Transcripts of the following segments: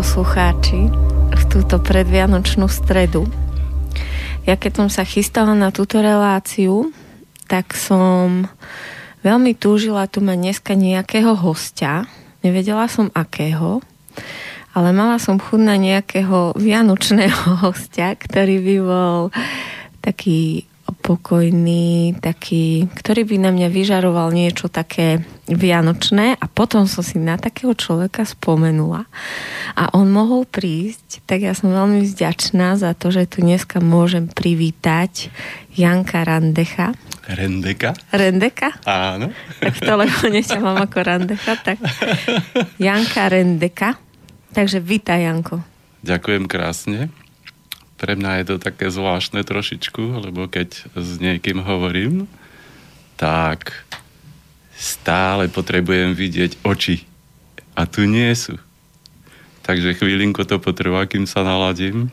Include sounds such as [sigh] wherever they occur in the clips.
Poslucháči, v túto predvianočnú stredu. Ja keď som sa chystala na túto reláciu, tak som veľmi túžila tu mať dneska nejakého hostia. Nevedela som akého, ale mala som chuť na nejakého vianočného [laughs] hostia, ktorý by bol taký pokojný, taký, ktorý by na mňa vyžaroval niečo také vianočné a potom som si na takého človeka spomenula a on mohol prísť, tak ja som veľmi vďačná za to, že tu dneska môžem privítať Janka Randecha. Rendeka? Rendeka? Áno. Tak v telefóne ťa mám ako Randecha, tak Janka Rendeka. Takže vítaj, Janko. Ďakujem krásne. Pre mňa je to také zvláštne trošičku, lebo keď s niekým hovorím, tak stále potrebujem vidieť oči. A tu nie sú. Takže chvíľinku to potrvá, kým sa naladím.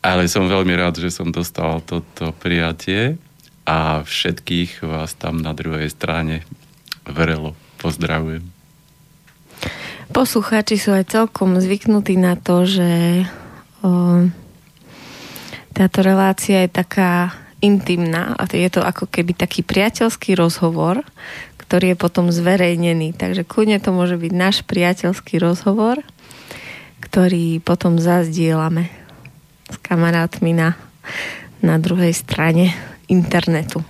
Ale som veľmi rád, že som dostal toto prijatie a všetkých vás tam na druhej strane vrelo pozdravujem. Poslucháči sú aj celkom zvyknutí na to, že táto relácia je taká intimná a je to ako keby taký priateľský rozhovor, ktorý je potom zverejnený. Takže kľudne to môže byť náš priateľský rozhovor, ktorý potom zazdielame s kamarátmi na, na druhej strane internetu.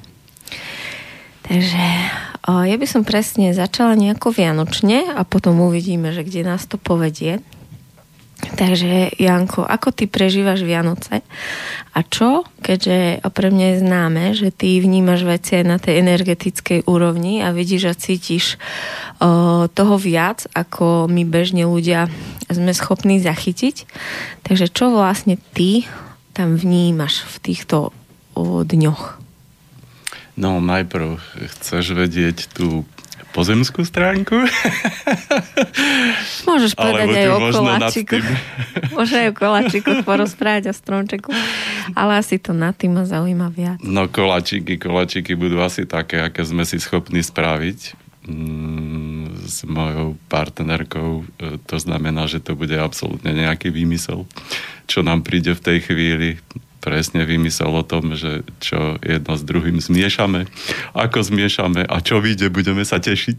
Takže o, ja by som presne začala nejako vianočne a potom uvidíme, že kde nás to povedie. Takže Janko, ako ty prežívaš Vianoce a čo, keďže pre mňa je známe, že ty vnímaš veci aj na tej energetickej úrovni a vidíš a cítiš o, toho viac, ako my bežne ľudia sme schopní zachytiť. Takže čo vlastne ty tam vnímaš v týchto o, dňoch? No najprv chceš vedieť tú pozemskú stránku? [laughs] Môžeš povedať aj o koláčiku. [laughs] Môžeš aj o koláčiku porozprávať o stromčeku. Ale asi to nad tým ma zaujíma viac. No koláčiky, koláčiky budú asi také, aké sme si schopní spraviť mm, s mojou partnerkou. E, to znamená, že to bude absolútne nejaký výmysel, čo nám príde v tej chvíli presne vymysel o tom, že čo jedno s druhým zmiešame, ako zmiešame a čo vyjde, budeme sa tešiť.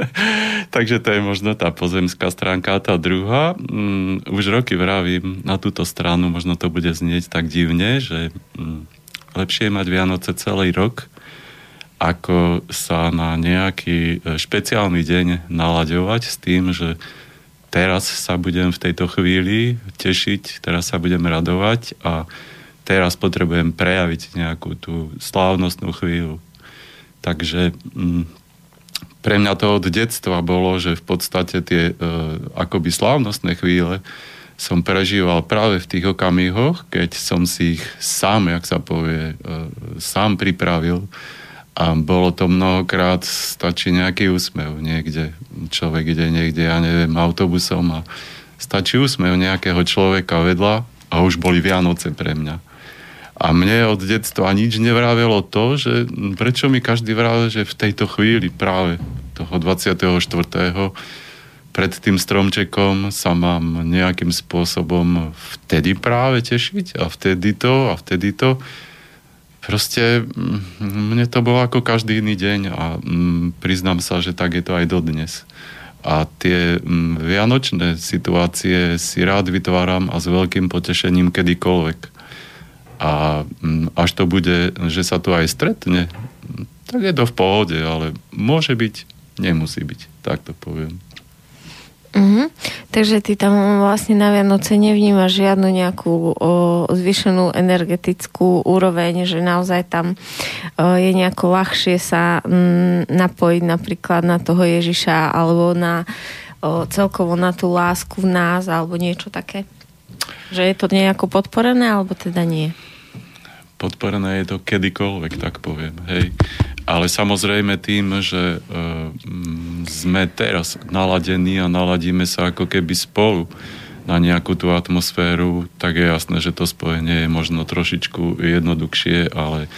[laughs] Takže to je možno tá pozemská stránka. A tá druhá, um, už roky vravím na túto stranu, možno to bude znieť tak divne, že um, lepšie je mať Vianoce celý rok, ako sa na nejaký e, špeciálny deň nalaďovať s tým, že teraz sa budem v tejto chvíli tešiť, teraz sa budem radovať a teraz potrebujem prejaviť nejakú tú slávnostnú chvíľu. Takže mm, pre mňa to od detstva bolo, že v podstate tie e, akoby slávnostné chvíle som prežíval práve v tých okamihoch, keď som si ich sám, jak sa povie, e, sám pripravil a bolo to mnohokrát, stačí nejaký úsmev niekde. Človek ide niekde, ja neviem, autobusom a stačí úsmev nejakého človeka vedľa a už boli Vianoce pre mňa. A mne od detstva nič nevravelo to, že prečo mi každý vravel, že v tejto chvíli práve toho 24. pred tým stromčekom sa mám nejakým spôsobom vtedy práve tešiť a vtedy to a vtedy to. Proste mm, mne to bolo ako každý iný deň a mm, priznám sa, že tak je to aj dodnes. A tie mm, vianočné situácie si rád vytváram a s veľkým potešením kedykoľvek a mm, až to bude, že sa to aj stretne, tak je to v pohode, ale môže byť, nemusí byť, tak to poviem. Uh-huh. Takže ty tam vlastne na Vianoce nevnímaš žiadnu nejakú o, zvyšenú energetickú úroveň, že naozaj tam o, je nejako ľahšie sa m, mm, napojiť napríklad na toho Ježiša alebo na o, celkovo na tú lásku v nás alebo niečo také? Že je to nejako podporené alebo teda nie? Podporené je to kedykoľvek, tak poviem. Hej. Ale samozrejme tým, že e, sme teraz naladení a naladíme sa ako keby spolu na nejakú tú atmosféru, tak je jasné, že to spojenie je možno trošičku jednoduchšie, ale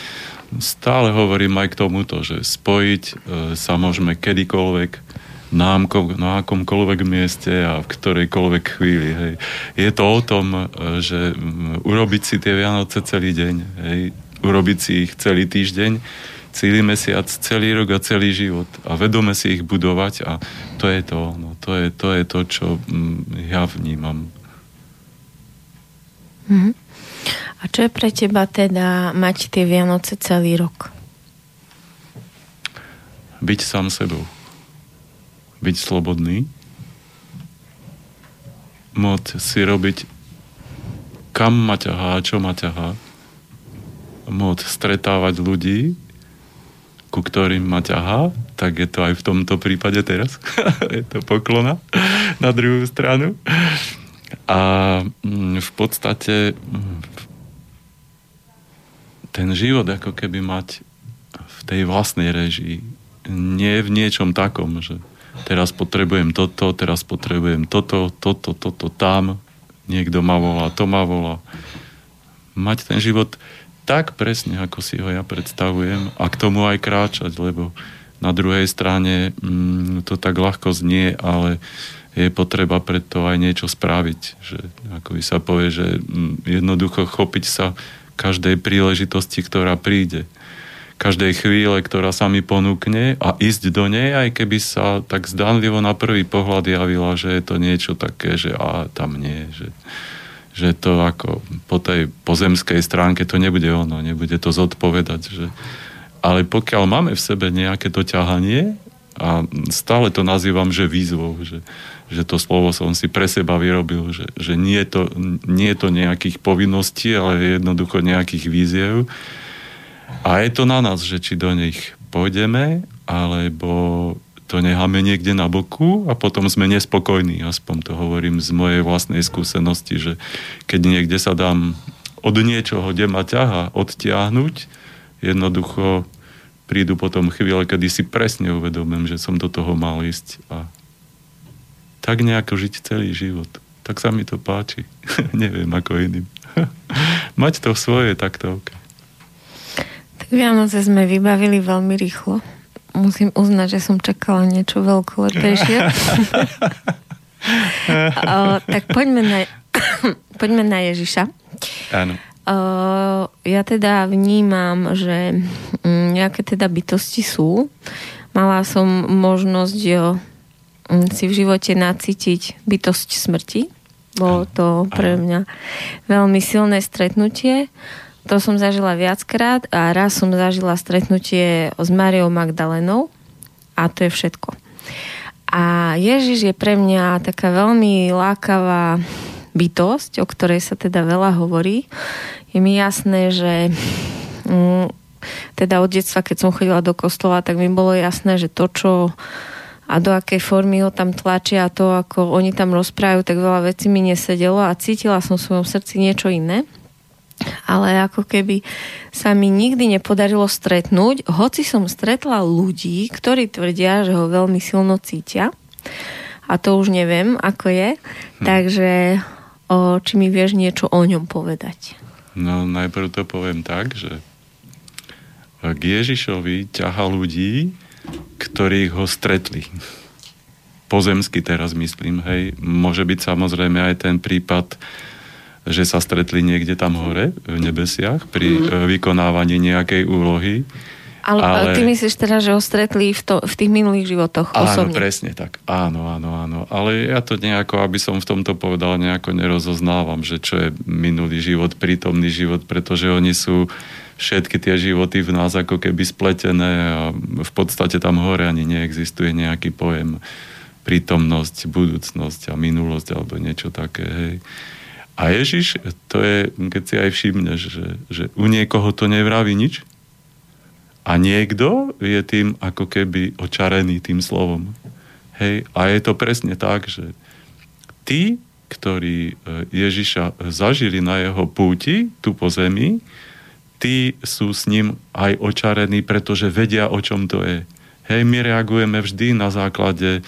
stále hovorím aj k tomuto, že spojiť e, sa môžeme kedykoľvek, na, na akomkoľvek mieste a v ktorejkoľvek chvíli. Hej. Je to o tom, e, že urobiť si tie Vianoce celý deň, hej. urobiť si ich celý týždeň, celý mesiac, celý rok a celý život a vedome si ich budovať a to je to, no, to, je, to je to, čo ja vnímam. Mm-hmm. A čo je pre teba teda mať tie Vianoce celý rok? Byť sám sebou byť slobodný, môcť si robiť kam ma ťahá, čo ma ťahá, môcť stretávať ľudí, ku ktorým ma ťahá, tak je to aj v tomto prípade teraz. [laughs] je to poklona na druhú stranu. A mm, v podstate mm, ten život ako keby mať v tej vlastnej režii, nie v niečom takom, že teraz potrebujem toto, teraz potrebujem toto, toto, toto tam, niekto ma volá, to ma volá. Mať ten život tak presne, ako si ho ja predstavujem a k tomu aj kráčať, lebo na druhej strane mm, to tak ľahko znie, ale je potreba preto aj niečo spraviť. Že, ako by sa povie, že mm, jednoducho chopiť sa každej príležitosti, ktorá príde každej chvíle, ktorá sa mi ponúkne a ísť do nej, aj keby sa tak zdánlivo na prvý pohľad javila, že je to niečo také, že a tam nie, že, že to ako po tej pozemskej stránke to nebude ono, nebude to zodpovedať, že ale pokiaľ máme v sebe nejaké to ťahanie a stále to nazývam, že výzvou, že, že to slovo som si pre seba vyrobil, že, že nie, je to, nie je to nejakých povinností, ale jednoducho nejakých víziev, a je to na nás, že či do nich pôjdeme, alebo to necháme niekde na boku a potom sme nespokojní. Aspoň to hovorím z mojej vlastnej skúsenosti, že keď niekde sa dám od niečoho, kde ma ťaha, odtiahnuť, jednoducho prídu potom chvíle, kedy si presne uvedomím, že som do toho mal ísť a tak nejako žiť celý život. Tak sa mi to páči. [laughs] Neviem ako iným. [laughs] Mať to svoje, tak to okay. Vianoce sme vybavili veľmi rýchlo. Musím uznať, že som čakala niečo veľkolepejšie. [laughs] o, tak poďme na, [coughs] poďme na Ježiša. Áno. O, ja teda vnímam, že mm, nejaké teda bytosti sú. Mala som možnosť jo, mm, si v živote nacítiť bytosť smrti. Bolo to pre mňa veľmi silné stretnutie. To som zažila viackrát a raz som zažila stretnutie s Mariou Magdalenou a to je všetko. A Ježiš je pre mňa taká veľmi lákavá bytosť, o ktorej sa teda veľa hovorí. Je mi jasné, že mm, teda od detstva, keď som chodila do kostola, tak mi bolo jasné, že to, čo a do akej formy ho tam tlačia a to, ako oni tam rozprávajú, tak veľa vecí mi nesedelo a cítila som v svojom srdci niečo iné ale ako keby sa mi nikdy nepodarilo stretnúť, hoci som stretla ľudí, ktorí tvrdia, že ho veľmi silno cítia. A to už neviem, ako je. Hm. Takže o, či mi vieš niečo o ňom povedať? No najprv to poviem tak, že k Ježišovi ťaha ľudí, ktorí ho stretli. Pozemsky teraz myslím, hej. Môže byť samozrejme aj ten prípad že sa stretli niekde tam hore v nebesiach pri mm. vykonávaní nejakej úlohy. Ale, ale ty myslíš teda, že ho stretli v, to, v tých minulých životoch osobne? Áno, presne tak. Áno, áno, áno. Ale ja to nejako, aby som v tomto povedal, nejako nerozoznávam, že čo je minulý život, prítomný život, pretože oni sú všetky tie životy v nás ako keby spletené a v podstate tam hore ani neexistuje nejaký pojem prítomnosť, budúcnosť a minulosť alebo niečo také. Hej. A Ježiš, to je, keď si aj všimneš, že, že u niekoho to nevraví nič a niekto je tým ako keby očarený tým slovom. Hej, a je to presne tak, že tí, ktorí e, Ježiša zažili na jeho púti, tu po zemi, tí sú s ním aj očarení, pretože vedia, o čom to je. Hej, my reagujeme vždy na základe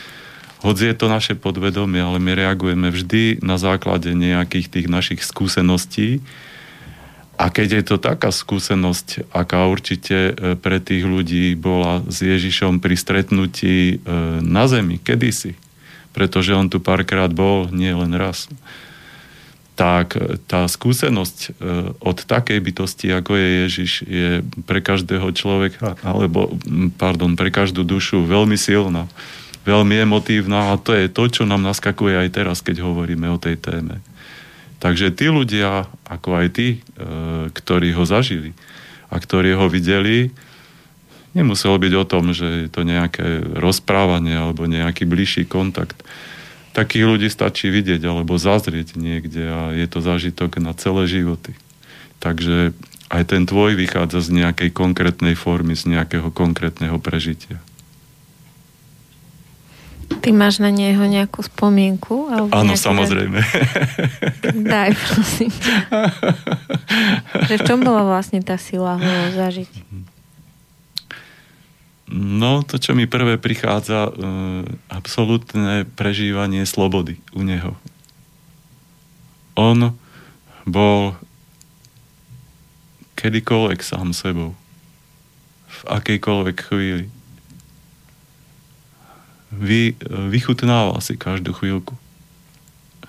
hoci je to naše podvedomie, ale my reagujeme vždy na základe nejakých tých našich skúseností. A keď je to taká skúsenosť, aká určite e, pre tých ľudí bola s Ježišom pri stretnutí e, na zemi, kedysi, pretože on tu párkrát bol, nie len raz, tak e, tá skúsenosť od takej bytosti, ako je Ježiš, je pre každého človeka, alebo, pardon, pre každú dušu veľmi silná, veľmi emotívna a to je to, čo nám naskakuje aj teraz, keď hovoríme o tej téme. Takže tí ľudia, ako aj tí, e, ktorí ho zažili a ktorí ho videli, nemuselo byť o tom, že je to nejaké rozprávanie alebo nejaký bližší kontakt. Takých ľudí stačí vidieť alebo zazrieť niekde a je to zážitok na celé životy. Takže aj ten tvoj vychádza z nejakej konkrétnej formy, z nejakého konkrétneho prežitia. Ty máš na neho nejakú spomienku? Áno, samozrejme. [laughs] Daj, prosím. že v čom bola vlastne tá sila ho zažiť? No, to, čo mi prvé prichádza, uh, absolútne prežívanie slobody u neho. On bol kedykoľvek sám sebou. V akejkoľvek chvíli vy, vychutnáva si každú chvíľku.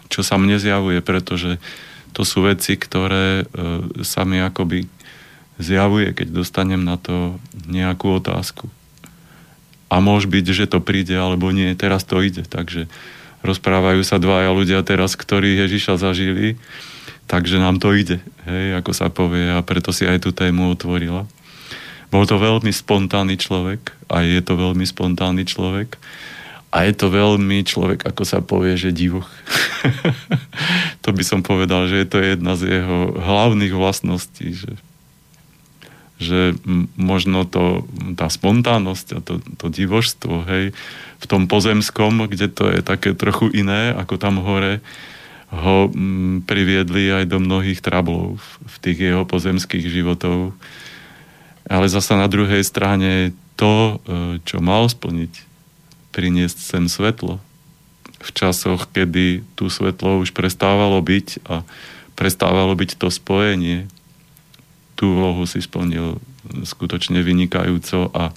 Čo sa mne zjavuje, pretože to sú veci, ktoré e, sa mi akoby zjavuje, keď dostanem na to nejakú otázku. A môže byť, že to príde, alebo nie. Teraz to ide. Takže rozprávajú sa dvaja ľudia teraz, ktorí Ježiša zažili, takže nám to ide, hej, ako sa povie. A preto si aj tú tému otvorila. Bol to veľmi spontánny človek a je to veľmi spontánny človek. A je to veľmi človek, ako sa povie, že divoch. [laughs] to by som povedal, že je to jedna z jeho hlavných vlastností, že, že možno to, tá spontánnosť a to, to divožstvo, hej, v tom pozemskom, kde to je také trochu iné, ako tam hore, ho m, priviedli aj do mnohých trablov v tých jeho pozemských životov. Ale zasa na druhej strane to, e, čo mal splniť, priniesť sem svetlo. V časoch, kedy tu svetlo už prestávalo byť a prestávalo byť to spojenie, tú úlohu si splnil skutočne vynikajúco a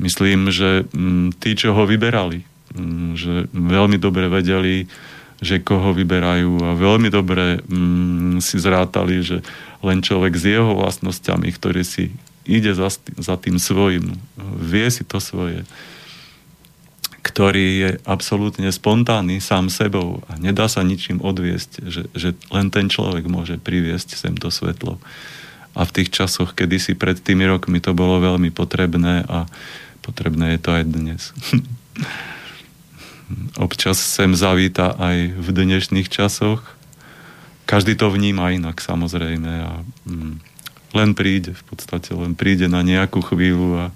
myslím, že mm, tí, čo ho vyberali, mm, že veľmi dobre vedeli, že koho vyberajú a veľmi dobre mm, si zrátali, že len človek s jeho vlastnosťami, ktorý si ide za, za tým svojim, vie si to svoje, ktorý je absolútne spontánny sám sebou a nedá sa ničím odviesť, že, že len ten človek môže priviesť sem to svetlo. A v tých časoch, kedy si pred tými rokmi to bolo veľmi potrebné a potrebné je to aj dnes. [laughs] Občas sem zavíta aj v dnešných časoch. Každý to vníma inak samozrejme a mm, len príde v podstate, len príde na nejakú chvíľu a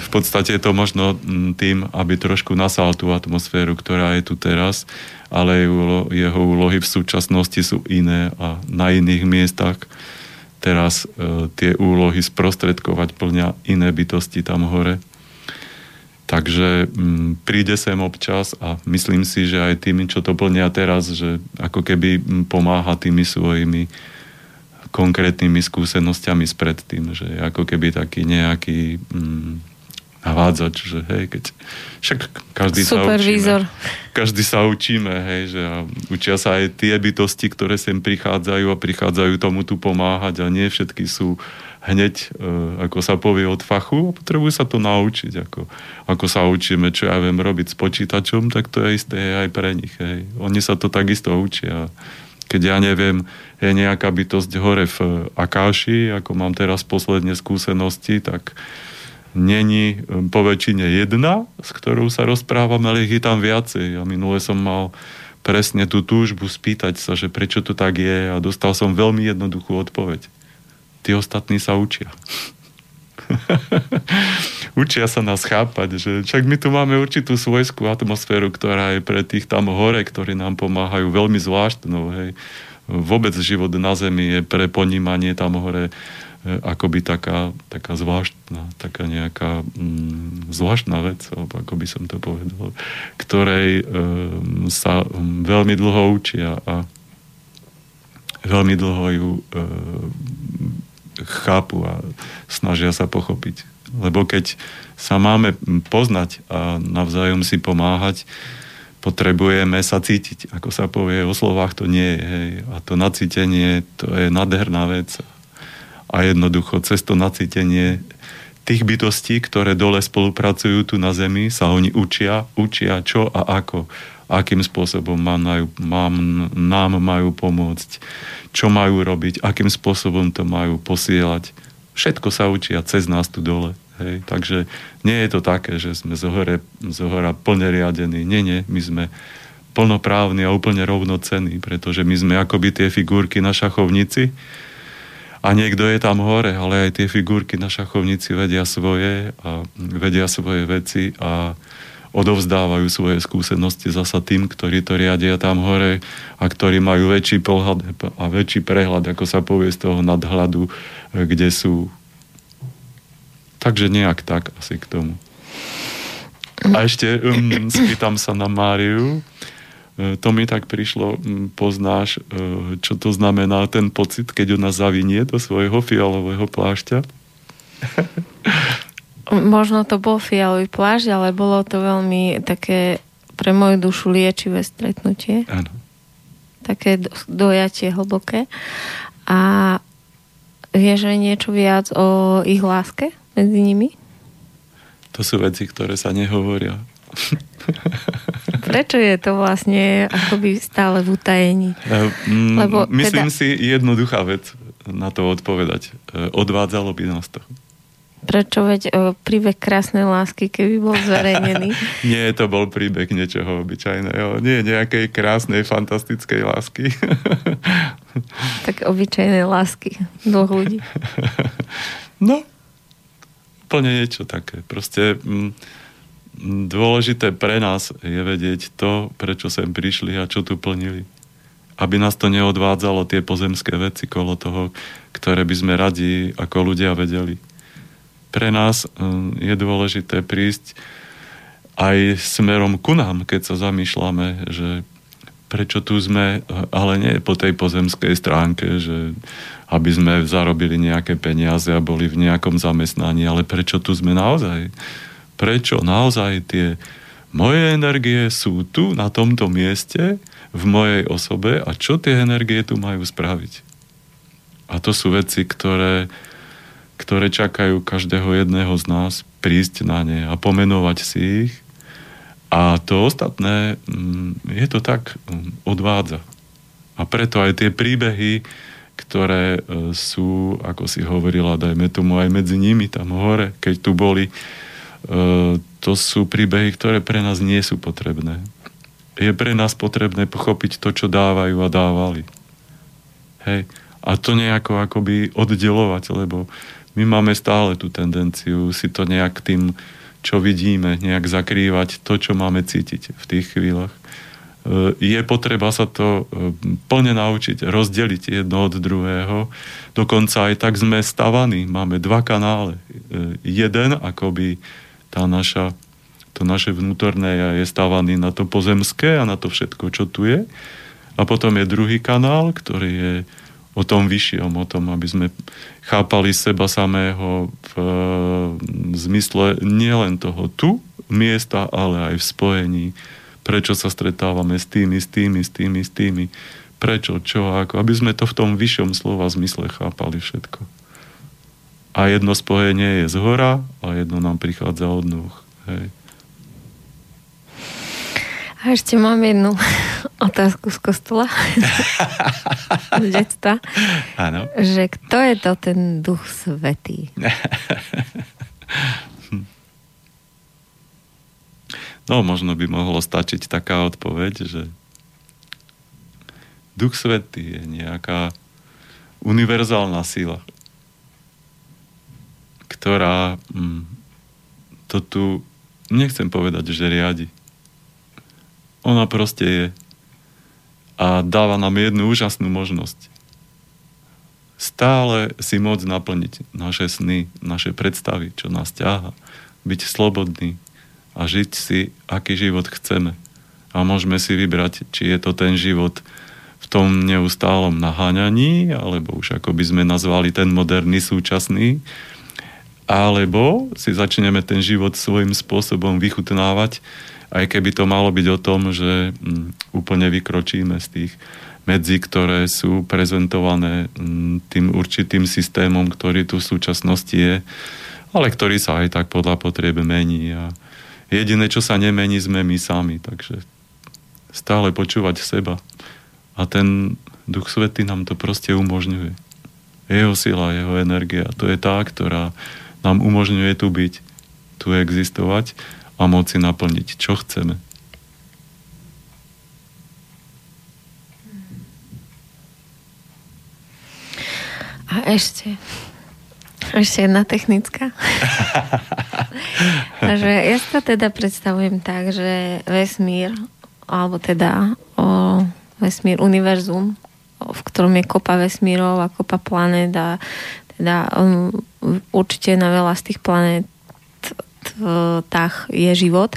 v podstate je to možno mm, tým, aby trošku nasal tú atmosféru, ktorá je tu teraz, ale jeho úlohy v súčasnosti sú iné a na iných miestach teraz e, tie úlohy sprostredkovať plňa iné bytosti tam hore. Takže m, mm, príde sem občas a myslím si, že aj tými, čo to plnia teraz, že ako keby mm, pomáha tými svojimi konkrétnymi skúsenosťami spred tým, že ako keby taký nejaký m, navádzač, že hej, keď však každý Supervízor. sa učíme. Každý sa učíme, hej, že a učia sa aj tie bytosti, ktoré sem prichádzajú a prichádzajú tomu tu pomáhať a nie všetky sú hneď, e, ako sa povie, od fachu a potrebujú sa to naučiť. Ako, ako sa učíme, čo ja viem robiť s počítačom, tak to je isté aj pre nich. Hej. Oni sa to takisto učia. Keď ja neviem, je nejaká bytosť hore v Akáši, ako mám teraz posledne skúsenosti, tak není um, po väčšine jedna, s ktorou sa rozprávame, ale ich je tam viacej. A minule som mal presne tú túžbu spýtať sa, že prečo to tak je a dostal som veľmi jednoduchú odpoveď. Tí ostatní sa učia. [laughs] učia sa nás chápať, že však my tu máme určitú svojskú atmosféru, ktorá je pre tých tam hore, ktorí nám pomáhajú veľmi zvláštnou. Hej. Vôbec život na Zemi je pre ponímanie tam hore akoby taká, taká zvláštna, taká nejaká mm, zvláštna vec, alebo ako by som to povedal, ktorej e, sa veľmi dlho učia a veľmi dlho ju e, chápu a snažia sa pochopiť. Lebo keď sa máme poznať a navzájom si pomáhať, potrebujeme sa cítiť. Ako sa povie, o slovách to nie je. Hej. A to nacítenie, to je nádherná vec. A jednoducho cez to nacítenie tých bytostí, ktoré dole spolupracujú tu na Zemi, sa oni učia, učia čo a ako, akým spôsobom majú, mám, nám majú pomôcť, čo majú robiť, akým spôsobom to majú posielať. Všetko sa učia cez nás tu dole. Hej. Takže nie je to také, že sme zohore, zohora plne riadení. Nie, nie, my sme plnoprávni a úplne rovnocenní, pretože my sme akoby tie figurky na šachovnici a niekto je tam hore, ale aj tie figurky na šachovnici vedia svoje a vedia svoje veci a odovzdávajú svoje skúsenosti zasa tým, ktorí to riadia tam hore a ktorí majú väčší pohľad a väčší prehľad, ako sa povie z toho nadhľadu, kde sú Takže nejak tak asi k tomu. A ešte um, spýtam sa na Máriu. Uh, to mi tak prišlo, um, poznáš, uh, čo to znamená ten pocit, keď ona zavinie do svojho fialového plášťa? [laughs] Možno to bol fialový plášť, ale bolo to veľmi také pre moju dušu liečivé stretnutie. Áno. Také dojatie hlboké. A vieš niečo viac o ich láske? medzi nimi? To sú veci, ktoré sa nehovoria. [laughs] Prečo je to vlastne akoby stále v utajení? Mm, Lebo Myslím teda... si jednoduchá vec na to odpovedať. E, odvádzalo by nás to. Prečo veď o, e, príbeh krásnej lásky, keby bol zverejnený? [laughs] Nie, to bol príbeh niečoho obyčajného. Nie nejakej krásnej, fantastickej lásky. [laughs] tak obyčajnej lásky dvoch ľudí. [laughs] No, úplne niečo také. Proste m, mm, dôležité pre nás je vedieť to, prečo sem prišli a čo tu plnili. Aby nás to neodvádzalo tie pozemské veci kolo toho, ktoré by sme radi ako ľudia vedeli. Pre nás m, je dôležité prísť aj smerom ku nám, keď sa zamýšľame, že prečo tu sme, ale nie po tej pozemskej stránke, že aby sme zarobili nejaké peniaze a boli v nejakom zamestnaní, ale prečo tu sme naozaj? Prečo naozaj tie moje energie sú tu, na tomto mieste, v mojej osobe a čo tie energie tu majú spraviť? A to sú veci, ktoré, ktoré čakajú každého jedného z nás prísť na ne a pomenovať si ich. A to ostatné, mm, je to tak, mm, odvádza. A preto aj tie príbehy, ktoré e, sú, ako si hovorila, dajme tomu aj medzi nimi tam hore, keď tu boli, to sú príbehy, ktoré pre nás nie sú potrebné. Je pre nás potrebné pochopiť to, čo dávajú a dávali. Hej. A to nejako akoby oddelovať, lebo my máme stále tú tendenciu si to nejak tým, čo vidíme, nejak zakrývať to, čo máme cítiť v tých chvíľach. E, je potreba sa to e, plne naučiť, rozdeliť jedno od druhého. Dokonca aj tak sme stavaní. Máme dva kanály. E, jeden, akoby tá naša, to naše vnútorné je stavaný na to pozemské a na to všetko, čo tu je. A potom je druhý kanál, ktorý je o tom vyššom, o tom, aby sme chápali seba samého v zmysle nielen toho tu, miesta, ale aj v spojení prečo sa stretávame s tými, s tými, s tými, s tými, prečo, čo, ako, aby sme to v tom vyššom slova zmysle chápali všetko. A jedno spojenie je z hora a jedno nám prichádza od nôh. Hej. A ešte mám jednu [laughs] otázku z kostola. [laughs] z detstva. [laughs] Áno. Že kto je to ten duch svetý? No, možno by mohlo stačiť taká odpoveď, že Duch Svetý je nejaká univerzálna sila, ktorá hm, to tu, nechcem povedať, že riadi. Ona proste je a dáva nám jednu úžasnú možnosť. Stále si môcť naplniť naše sny, naše predstavy, čo nás ťaha. Byť slobodný, a žiť si, aký život chceme. A môžeme si vybrať, či je to ten život v tom neustálom naháňaní, alebo už ako by sme nazvali ten moderný súčasný, alebo si začneme ten život svojím spôsobom vychutnávať, aj keby to malo byť o tom, že mm, úplne vykročíme z tých medzi, ktoré sú prezentované mm, tým určitým systémom, ktorý tu v súčasnosti je, ale ktorý sa aj tak podľa potrieby mení. A jediné, čo sa nemení, sme my sami, takže stále počúvať seba. A ten Duch Svety nám to proste umožňuje. Jeho sila, jeho energia, to je tá, ktorá nám umožňuje tu byť, tu existovať a moci naplniť, čo chceme. A ešte, ešte jedna technická. [laughs] že ja to teda predstavujem tak, že vesmír, alebo teda o, vesmír, univerzum, v ktorom je kopa vesmírov a kopa planét a teda um, určite na veľa z tých planét tak je život.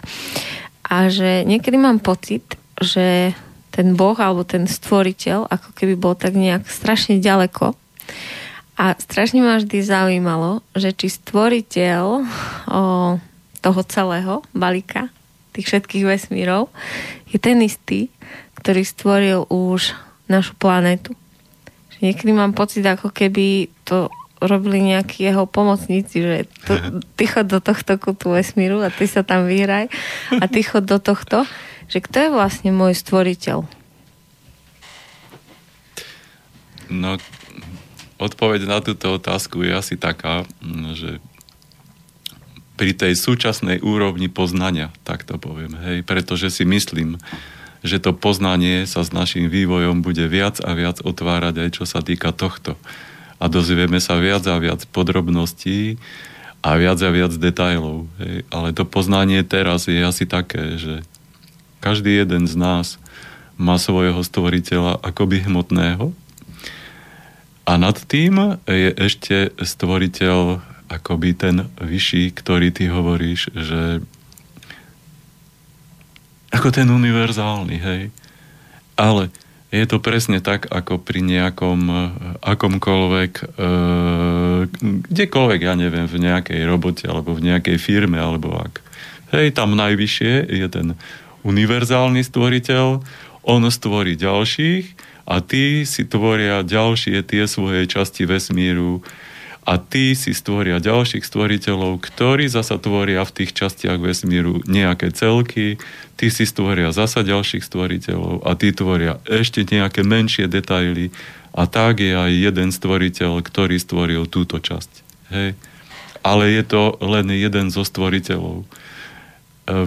A že niekedy mám pocit, že ten Boh alebo ten stvoriteľ ako keby bol tak nejak strašne ďaleko a strašne ma vždy zaujímalo, že či stvoriteľ o, toho celého balíka, tých všetkých vesmírov, je ten istý, ktorý stvoril už našu planetu. Že niekedy mám pocit, ako keby to robili nejakí jeho pomocníci, že tu, [laughs] ty chod do tohto kutu vesmíru a ty sa tam vyhraj a ty chod do tohto. Že kto je vlastne môj stvoriteľ? No, Odpoveď na túto otázku je asi taká, mm, že pri tej súčasnej úrovni poznania, tak to poviem, hej, pretože si myslím, že to poznanie sa s našim vývojom bude viac a viac otvárať aj čo sa týka tohto. A dozvieme sa viac a viac podrobností a viac a viac detajlov. Hej. Ale to poznanie teraz je asi také, že každý jeden z nás má svojho stvoriteľa akoby hmotného, a nad tým je ešte stvoriteľ akoby ten vyšší, ktorý ty hovoríš, že ako ten univerzálny, hej. Ale je to presne tak, ako pri nejakom akomkoľvek, e, kdekoľvek, ja neviem, v nejakej robote, alebo v nejakej firme, alebo ak. Hej, tam najvyššie je ten univerzálny stvoriteľ, on stvorí ďalších, a tí si tvoria ďalšie tie svoje časti vesmíru a tí si stvoria ďalších stvoriteľov, ktorí zasa tvoria v tých častiach vesmíru nejaké celky, tí si stvoria zasa ďalších stvoriteľov a tí tvoria ešte nejaké menšie detaily a tak je aj jeden stvoriteľ, ktorý stvoril túto časť. Hej. Ale je to len jeden zo stvoriteľov. E,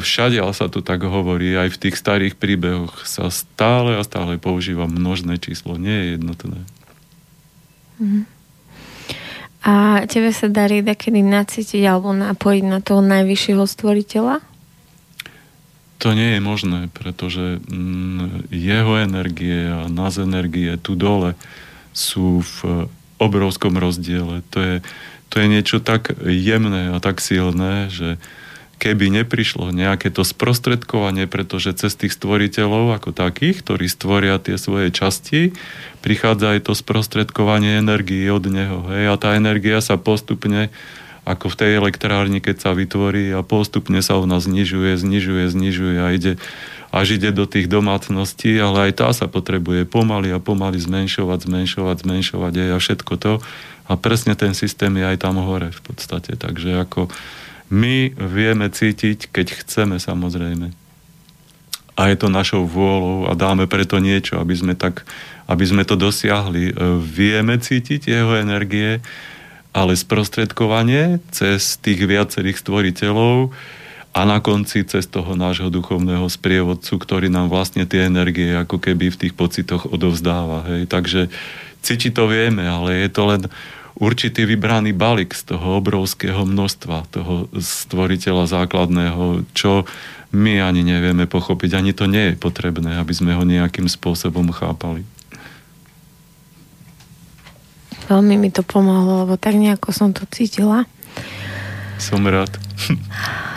všade sa tu tak hovorí, aj v tých starých príbehoch sa stále a stále používa množné číslo, nie je jednotné. Mm. A tebe sa darí kedy nacítiť alebo napojiť na toho najvyššieho stvoriteľa? To nie je možné, pretože mm, jeho energie a nás energie tu dole sú v obrovskom rozdiele. To je, to je niečo tak jemné a tak silné, že keby neprišlo nejaké to sprostredkovanie, pretože cez tých stvoriteľov ako takých, ktorí stvoria tie svoje časti, prichádza aj to sprostredkovanie energie od neho. Hej? A tá energia sa postupne ako v tej elektrárni, keď sa vytvorí a postupne sa ona znižuje, znižuje, znižuje a ide až ide do tých domácností, ale aj tá sa potrebuje pomaly a pomaly zmenšovať, zmenšovať, zmenšovať aj a všetko to. A presne ten systém je aj tam hore v podstate. Takže ako my vieme cítiť, keď chceme samozrejme. A je to našou vôľou a dáme preto niečo, aby sme, tak, aby sme to dosiahli. E, vieme cítiť jeho energie, ale sprostredkovanie cez tých viacerých stvoriteľov a na konci cez toho nášho duchovného sprievodcu, ktorý nám vlastne tie energie ako keby v tých pocitoch odovzdáva. Hej. Takže cítiť to vieme, ale je to len určitý vybraný balík z toho obrovského množstva, toho stvoriteľa základného, čo my ani nevieme pochopiť, ani to nie je potrebné, aby sme ho nejakým spôsobom chápali. Veľmi mi to pomohlo, lebo tak nejako som to cítila. Som rád.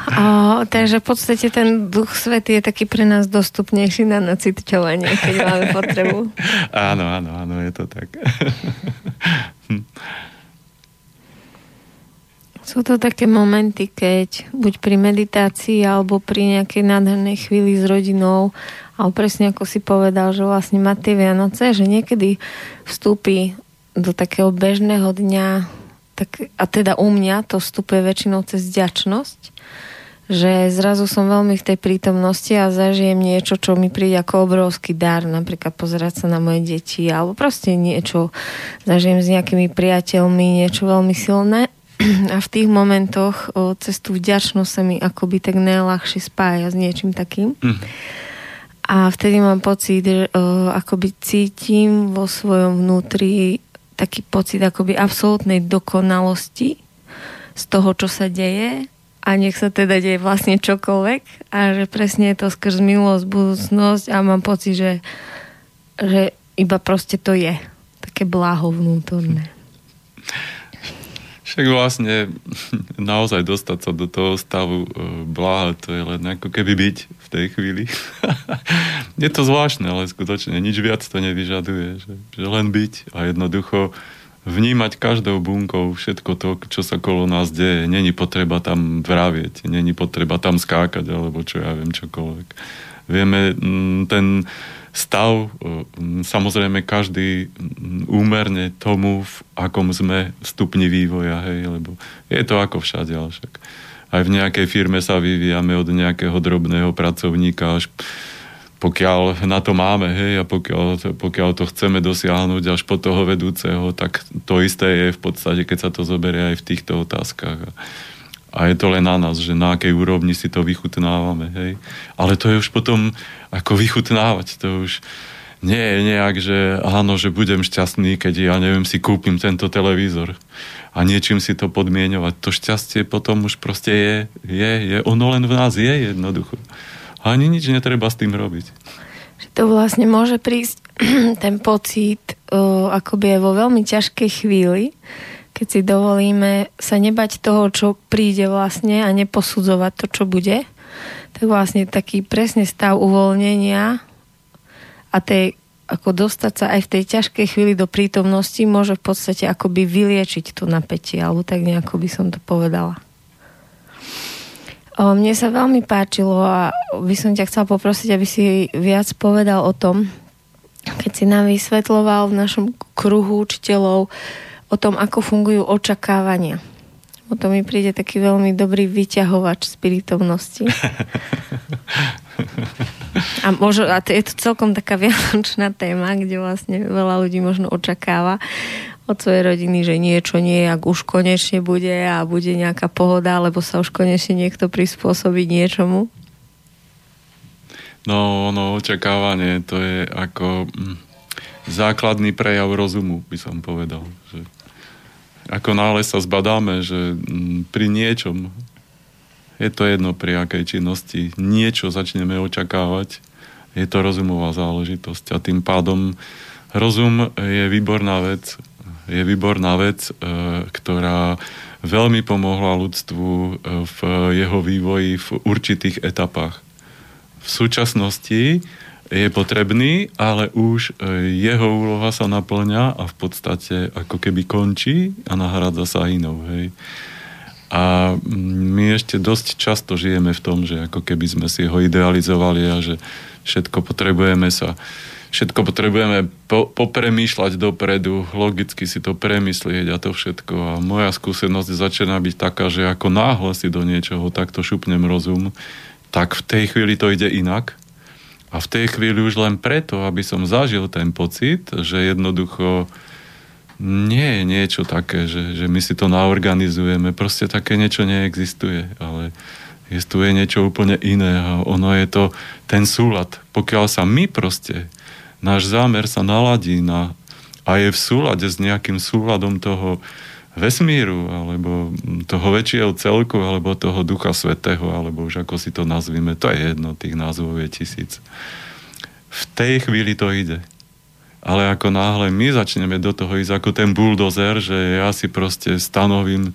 O, takže v podstate ten duch svety je taký pre nás dostupnejší na nacitčovanie, keď máme potrebu. [laughs] áno, áno, áno, je to tak. [laughs] Sú to také momenty, keď buď pri meditácii alebo pri nejakej nádhernej chvíli s rodinou, alebo presne ako si povedal, že vlastne má tie Vianoce, že niekedy vstúpi do takého bežného dňa, tak, a teda u mňa to vstupuje väčšinou cez vďačnosť, že zrazu som veľmi v tej prítomnosti a zažijem niečo, čo mi príde ako obrovský dar, napríklad pozerať sa na moje deti alebo proste niečo, zažijem s nejakými priateľmi niečo veľmi silné [clears throat] a v tých momentoch o, cez tú vďačnosť sa mi akoby tak najľahšie spája s niečím takým. Mm. A vtedy mám pocit, že o, akoby cítim vo svojom vnútri taký pocit akoby absolútnej dokonalosti z toho, čo sa deje a nech sa teda deje vlastne čokoľvek a že presne je to skrz milosť, budúcnosť a mám pocit, že, že iba proste to je. Také bláho vnútorné. Však vlastne [laughs] naozaj dostať sa do toho stavu e, bláha, to je len ako keby byť tej chvíli. [laughs] je to zvláštne, ale skutočne nič viac to nevyžaduje. Že, že len byť a jednoducho vnímať každou bunkou všetko to, čo sa kolo nás deje. Není potreba tam vravieť, není potreba tam skákať, alebo čo ja viem, čokoľvek. Vieme mm, ten stav, mm, samozrejme každý mm, úmerne tomu, v akom sme stupni vývoja, hej, lebo je to ako všade, ale však aj v nejakej firme sa vyvíjame od nejakého drobného pracovníka až pokiaľ na to máme, hej, a pokiaľ, pokiaľ to chceme dosiahnuť až po toho vedúceho, tak to isté je v podstate, keď sa to zoberie aj v týchto otázkach. A je to len na nás, že na akej úrovni si to vychutnávame, hej. Ale to je už potom ako vychutnávať, to už nie je nejak, že áno, že budem šťastný, keď ja neviem, si kúpim tento televízor a niečím si to podmienovať. To šťastie potom už proste je, je, je ono len v nás je jednoducho. Ani nič netreba s tým robiť. Že to vlastne môže prísť [clears throat] ten pocit uh, akoby aj vo veľmi ťažkej chvíli, keď si dovolíme sa nebať toho, čo príde vlastne a neposudzovať to, čo bude, tak vlastne taký presne stav uvoľnenia a tej, ako dostať sa aj v tej ťažkej chvíli do prítomnosti môže v podstate akoby vyliečiť to napätie, alebo tak nejako by som to povedala. Mne sa veľmi páčilo a by som ťa chcela poprosiť, aby si viac povedal o tom, keď si nám vysvetloval v našom kruhu učiteľov o tom, ako fungujú očakávania. O to mi príde taký veľmi dobrý vyťahovač spiritovnosti. A, možno, a to je to celkom taká vianočná téma, kde vlastne veľa ľudí možno očakáva od svojej rodiny, že niečo nie, ak už konečne bude a bude nejaká pohoda, alebo sa už konečne niekto prispôsobí niečomu? No, no, očakávanie, to je ako hm, základný prejav rozumu, by som povedal. Že ako náhle sa zbadáme, že hm, pri niečom, je to jedno pri akej činnosti, niečo začneme očakávať, je to rozumová záležitosť a tým pádom rozum je výborná vec, je výborná vec, e, ktorá veľmi pomohla ľudstvu e, v jeho vývoji v určitých etapách. V súčasnosti je potrebný, ale už e, jeho úloha sa naplňa a v podstate ako keby končí a nahrádza sa inou. Hej. A my ešte dosť často žijeme v tom, že ako keby sme si ho idealizovali a že všetko potrebujeme sa všetko potrebujeme po, popremýšľať dopredu, logicky si to premyslieť a to všetko. A moja skúsenosť začína byť taká, že ako náhle si do niečoho takto šupnem rozum, tak v tej chvíli to ide inak. A v tej chvíli už len preto, aby som zažil ten pocit, že jednoducho nie je niečo také, že, že my si to naorganizujeme. Proste také niečo neexistuje, ale existuje niečo úplne iné a ono je to ten súlad. Pokiaľ sa my proste náš zámer sa naladí na, a je v súlade s nejakým súladom toho vesmíru, alebo toho väčšieho celku, alebo toho Ducha Svetého, alebo už ako si to nazvime, to je jedno, tých názvov je tisíc. V tej chvíli to ide. Ale ako náhle my začneme do toho ísť ako ten buldozer, že ja si proste stanovím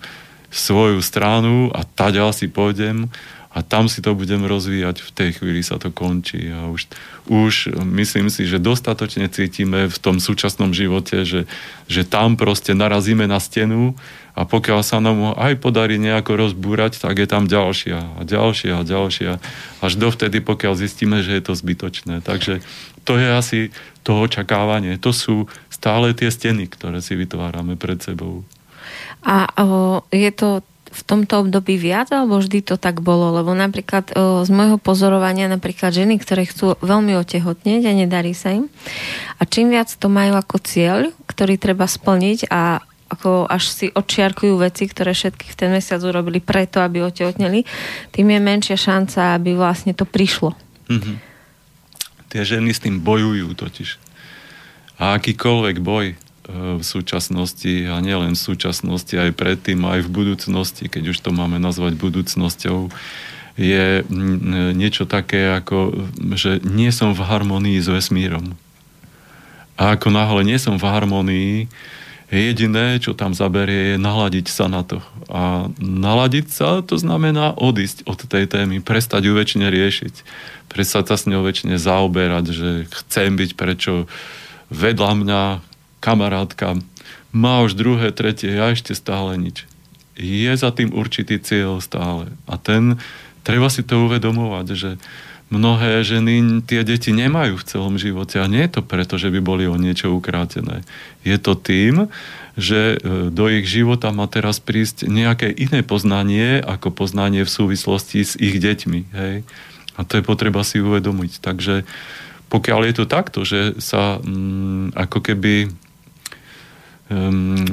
svoju stranu a taďal si pôjdem a tam si to budem rozvíjať, v tej chvíli sa to končí a už, už myslím si, že dostatočne cítime v tom súčasnom živote, že, že tam proste narazíme na stenu a pokiaľ sa nám aj podarí nejako rozbúrať, tak je tam ďalšia a ďalšia a ďalšia až dovtedy, pokiaľ zistíme, že je to zbytočné. Takže to je asi to očakávanie. To sú stále tie steny, ktoré si vytvárame pred sebou. A o, je to v tomto období viac, alebo vždy to tak bolo? Lebo napríklad o, z môjho pozorovania napríklad ženy, ktoré chcú veľmi otehotnieť a nedarí sa im. A čím viac to majú ako cieľ, ktorý treba splniť a ako až si odčiarkujú veci, ktoré všetky v ten mesiac urobili preto, aby otehotneli, tým je menšia šanca, aby vlastne to prišlo. Mm-hmm. Tie ženy s tým bojujú totiž. A akýkoľvek boj, v súčasnosti a nielen v súčasnosti, aj predtým, aj v budúcnosti, keď už to máme nazvať budúcnosťou, je niečo také ako, že nie som v harmonii s vesmírom. A ako náhle nie som v harmonii, jediné, čo tam zaberie, je naladiť sa na to. A naladiť sa, to znamená odísť od tej témy, prestať ju väčšine riešiť, prestať sa s ňou väčšine zaoberať, že chcem byť prečo vedľa mňa kamarátka má už druhé, tretie, ja ešte stále nič. Je za tým určitý cieľ stále. A ten, treba si to uvedomovať, že mnohé ženy tie deti nemajú v celom živote a nie je to preto, že by boli o niečo ukrátené. Je to tým, že e, do ich života má teraz prísť nejaké iné poznanie ako poznanie v súvislosti s ich deťmi. Hej? A to je potreba si uvedomiť. Takže pokiaľ je to takto, že sa mm, ako keby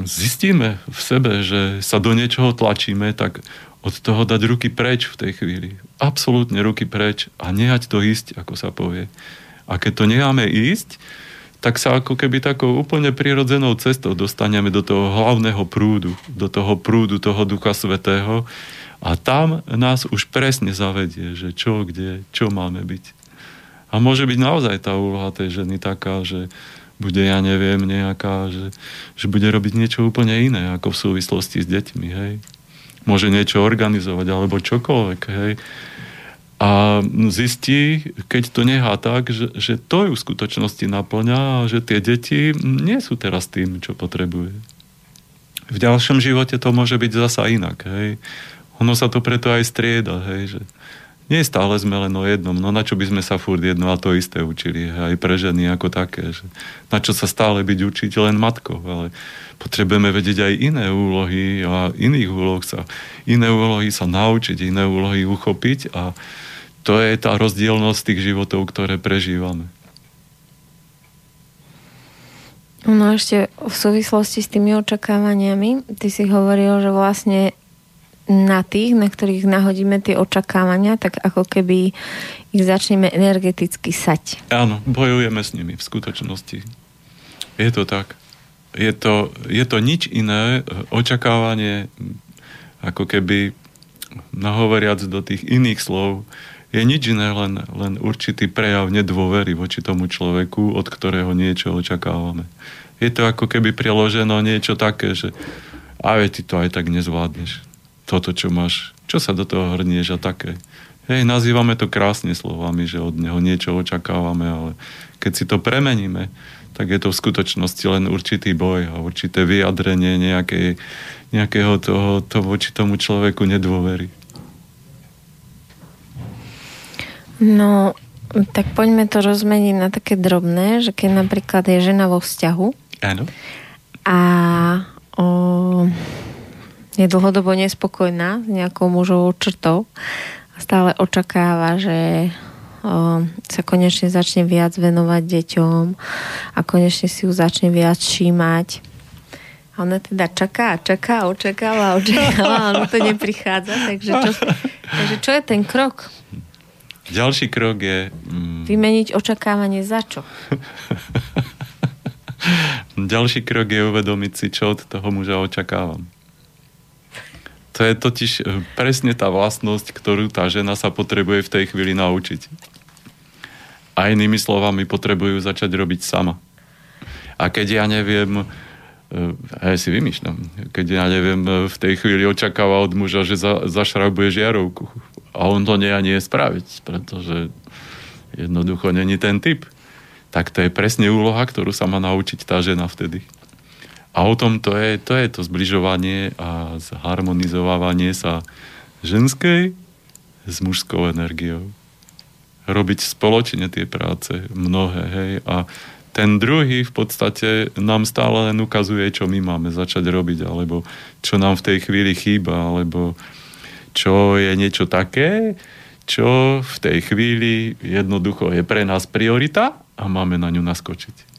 zistíme v sebe, že sa do niečoho tlačíme, tak od toho dať ruky preč v tej chvíli. Absolútne ruky preč a nehať to ísť, ako sa povie. A keď to necháme ísť, tak sa ako keby takou úplne prirodzenou cestou dostaneme do toho hlavného prúdu, do toho prúdu toho Ducha Svetého a tam nás už presne zavedie, že čo, kde, čo máme byť. A môže byť naozaj tá úloha tej ženy taká, že bude, ja neviem, nejaká, že, že bude robiť niečo úplne iné, ako v súvislosti s deťmi, hej. Môže niečo organizovať, alebo čokoľvek, hej. A zistí, keď to nechá tak, že, že to ju v skutočnosti naplňa a že tie deti nie sú teraz tým, čo potrebuje. V ďalšom živote to môže byť zasa inak, hej. Ono sa to preto aj strieda, hej, že nie stále sme len o jednom, no na čo by sme sa furt jedno a to isté učili, aj pre ženy ako také, že na čo sa stále byť učiť len matkou, ale potrebujeme vedieť aj iné úlohy a iných úloh sa, iné úlohy sa naučiť, iné úlohy uchopiť a to je tá rozdielnosť tých životov, ktoré prežívame. No ešte v súvislosti s tými očakávaniami, ty si hovoril, že vlastne na tých, na ktorých nahodíme tie očakávania, tak ako keby ich začneme energeticky sať. Áno, bojujeme s nimi v skutočnosti. Je to tak. Je to, je to nič iné, očakávanie, ako keby nahovoriac do tých iných slov, je nič iné, len, len určitý prejav nedôvery voči tomu človeku, od ktorého niečo očakávame. Je to ako keby priloženo niečo také, že a ty to aj tak nezvládneš toto, čo máš, čo sa do toho hrnieš a také. Hej, nazývame to krásne slovami, že od neho niečo očakávame, ale keď si to premeníme, tak je to v skutočnosti len určitý boj a určité vyjadrenie nejakej, nejakého toho, toho voči tomu človeku nedôvery. No, tak poďme to rozmeniť na také drobné, že keď napríklad je žena vo vzťahu Áno. a o, je dlhodobo nespokojná s nejakou mužovou črtou a stále očakáva, že o, sa konečne začne viac venovať deťom a konečne si ju začne viac všímať. A ona teda čaká, čaká, očakáva, očakáva, ale to neprichádza. Takže čo, takže čo je ten krok? Ďalší krok je... Mm... Vymeniť očakávanie za čo? [laughs] Ďalší krok je uvedomiť si, čo od toho muža očakávam. To je totiž e, presne tá vlastnosť, ktorú tá žena sa potrebuje v tej chvíli naučiť. A inými slovami potrebujú začať robiť sama. A keď ja neviem, e, ja si vymýšľam, keď ja neviem, e, v tej chvíli očakáva od muža, že za, zašrabuje žiarovku A on to nie nie spraviť, pretože jednoducho není ten typ. Tak to je presne úloha, ktorú sa má naučiť tá žena vtedy. A o tom to je, to je to zbližovanie a zharmonizovávanie sa ženskej s mužskou energiou. Robiť spoločne tie práce, mnohé, hej. A ten druhý v podstate nám stále len ukazuje, čo my máme začať robiť, alebo čo nám v tej chvíli chýba, alebo čo je niečo také, čo v tej chvíli jednoducho je pre nás priorita a máme na ňu naskočiť.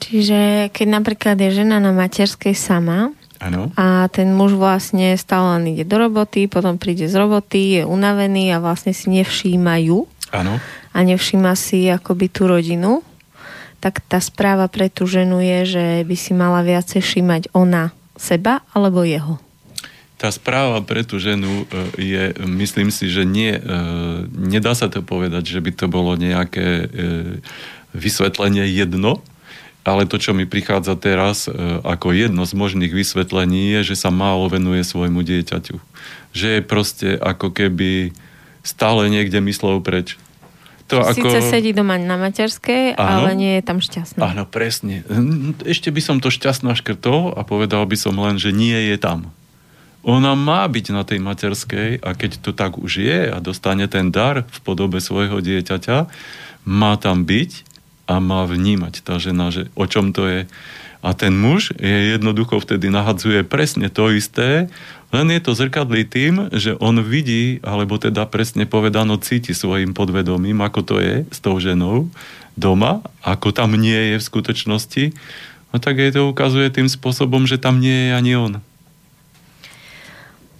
Čiže keď napríklad je žena na materskej sama ano. a ten muž vlastne stále len ide do roboty, potom príde z roboty, je unavený a vlastne si nevšímajú ano. a nevšíma si akoby tú rodinu, tak tá správa pre tú ženu je, že by si mala viacej všímať ona seba alebo jeho. Tá správa pre tú ženu e, je, myslím si, že nie, e, nedá sa to povedať, že by to bolo nejaké e, vysvetlenie jedno, ale to, čo mi prichádza teraz e, ako jedno z možných vysvetlení, je, že sa málo venuje svojmu dieťaťu. Že je proste ako keby stále niekde myslel preč. To Sice ako... sedí doma na materskej, áno, ale nie je tam šťastná. Áno, presne. Ešte by som to šťastná škrtol a povedal by som len, že nie je tam. Ona má byť na tej materskej a keď to tak už je a dostane ten dar v podobe svojho dieťaťa, má tam byť a má vnímať tá žena, že o čom to je. A ten muž je jednoducho vtedy nahadzuje presne to isté, len je to zrkadlý tým, že on vidí, alebo teda presne povedano cíti svojim podvedomím, ako to je s tou ženou doma, ako tam nie je v skutočnosti. No tak jej to ukazuje tým spôsobom, že tam nie je ani on.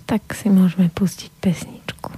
Tak si môžeme pustiť pesničku.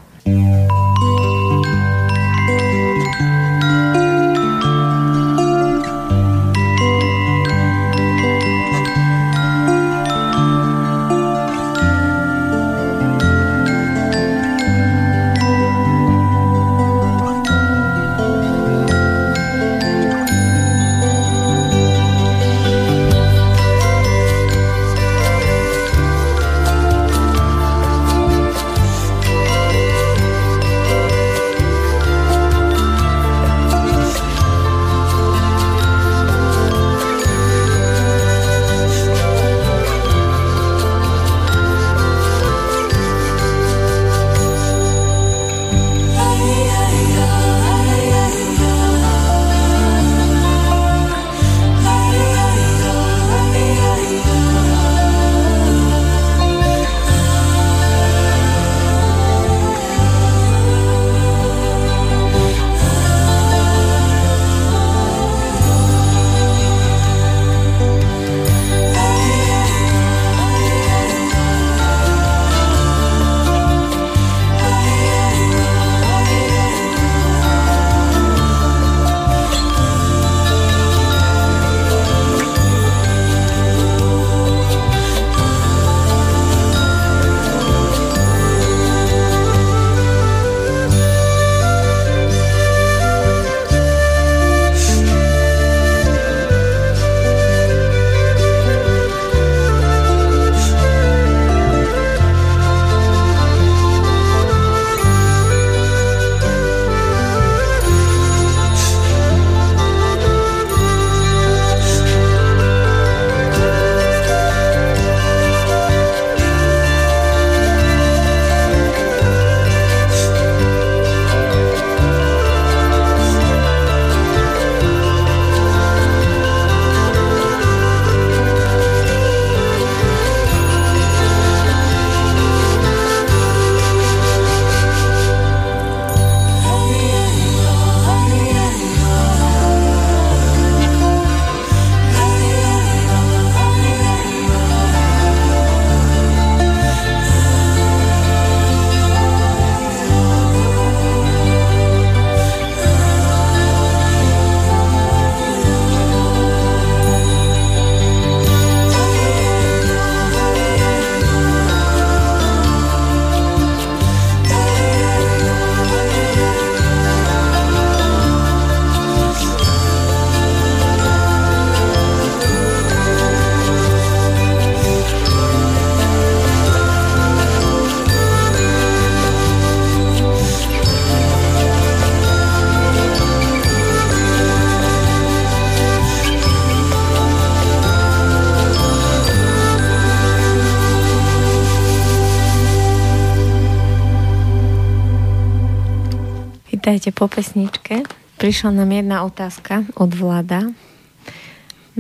Vítajte po pesničke. Prišla nám jedna otázka od Vlada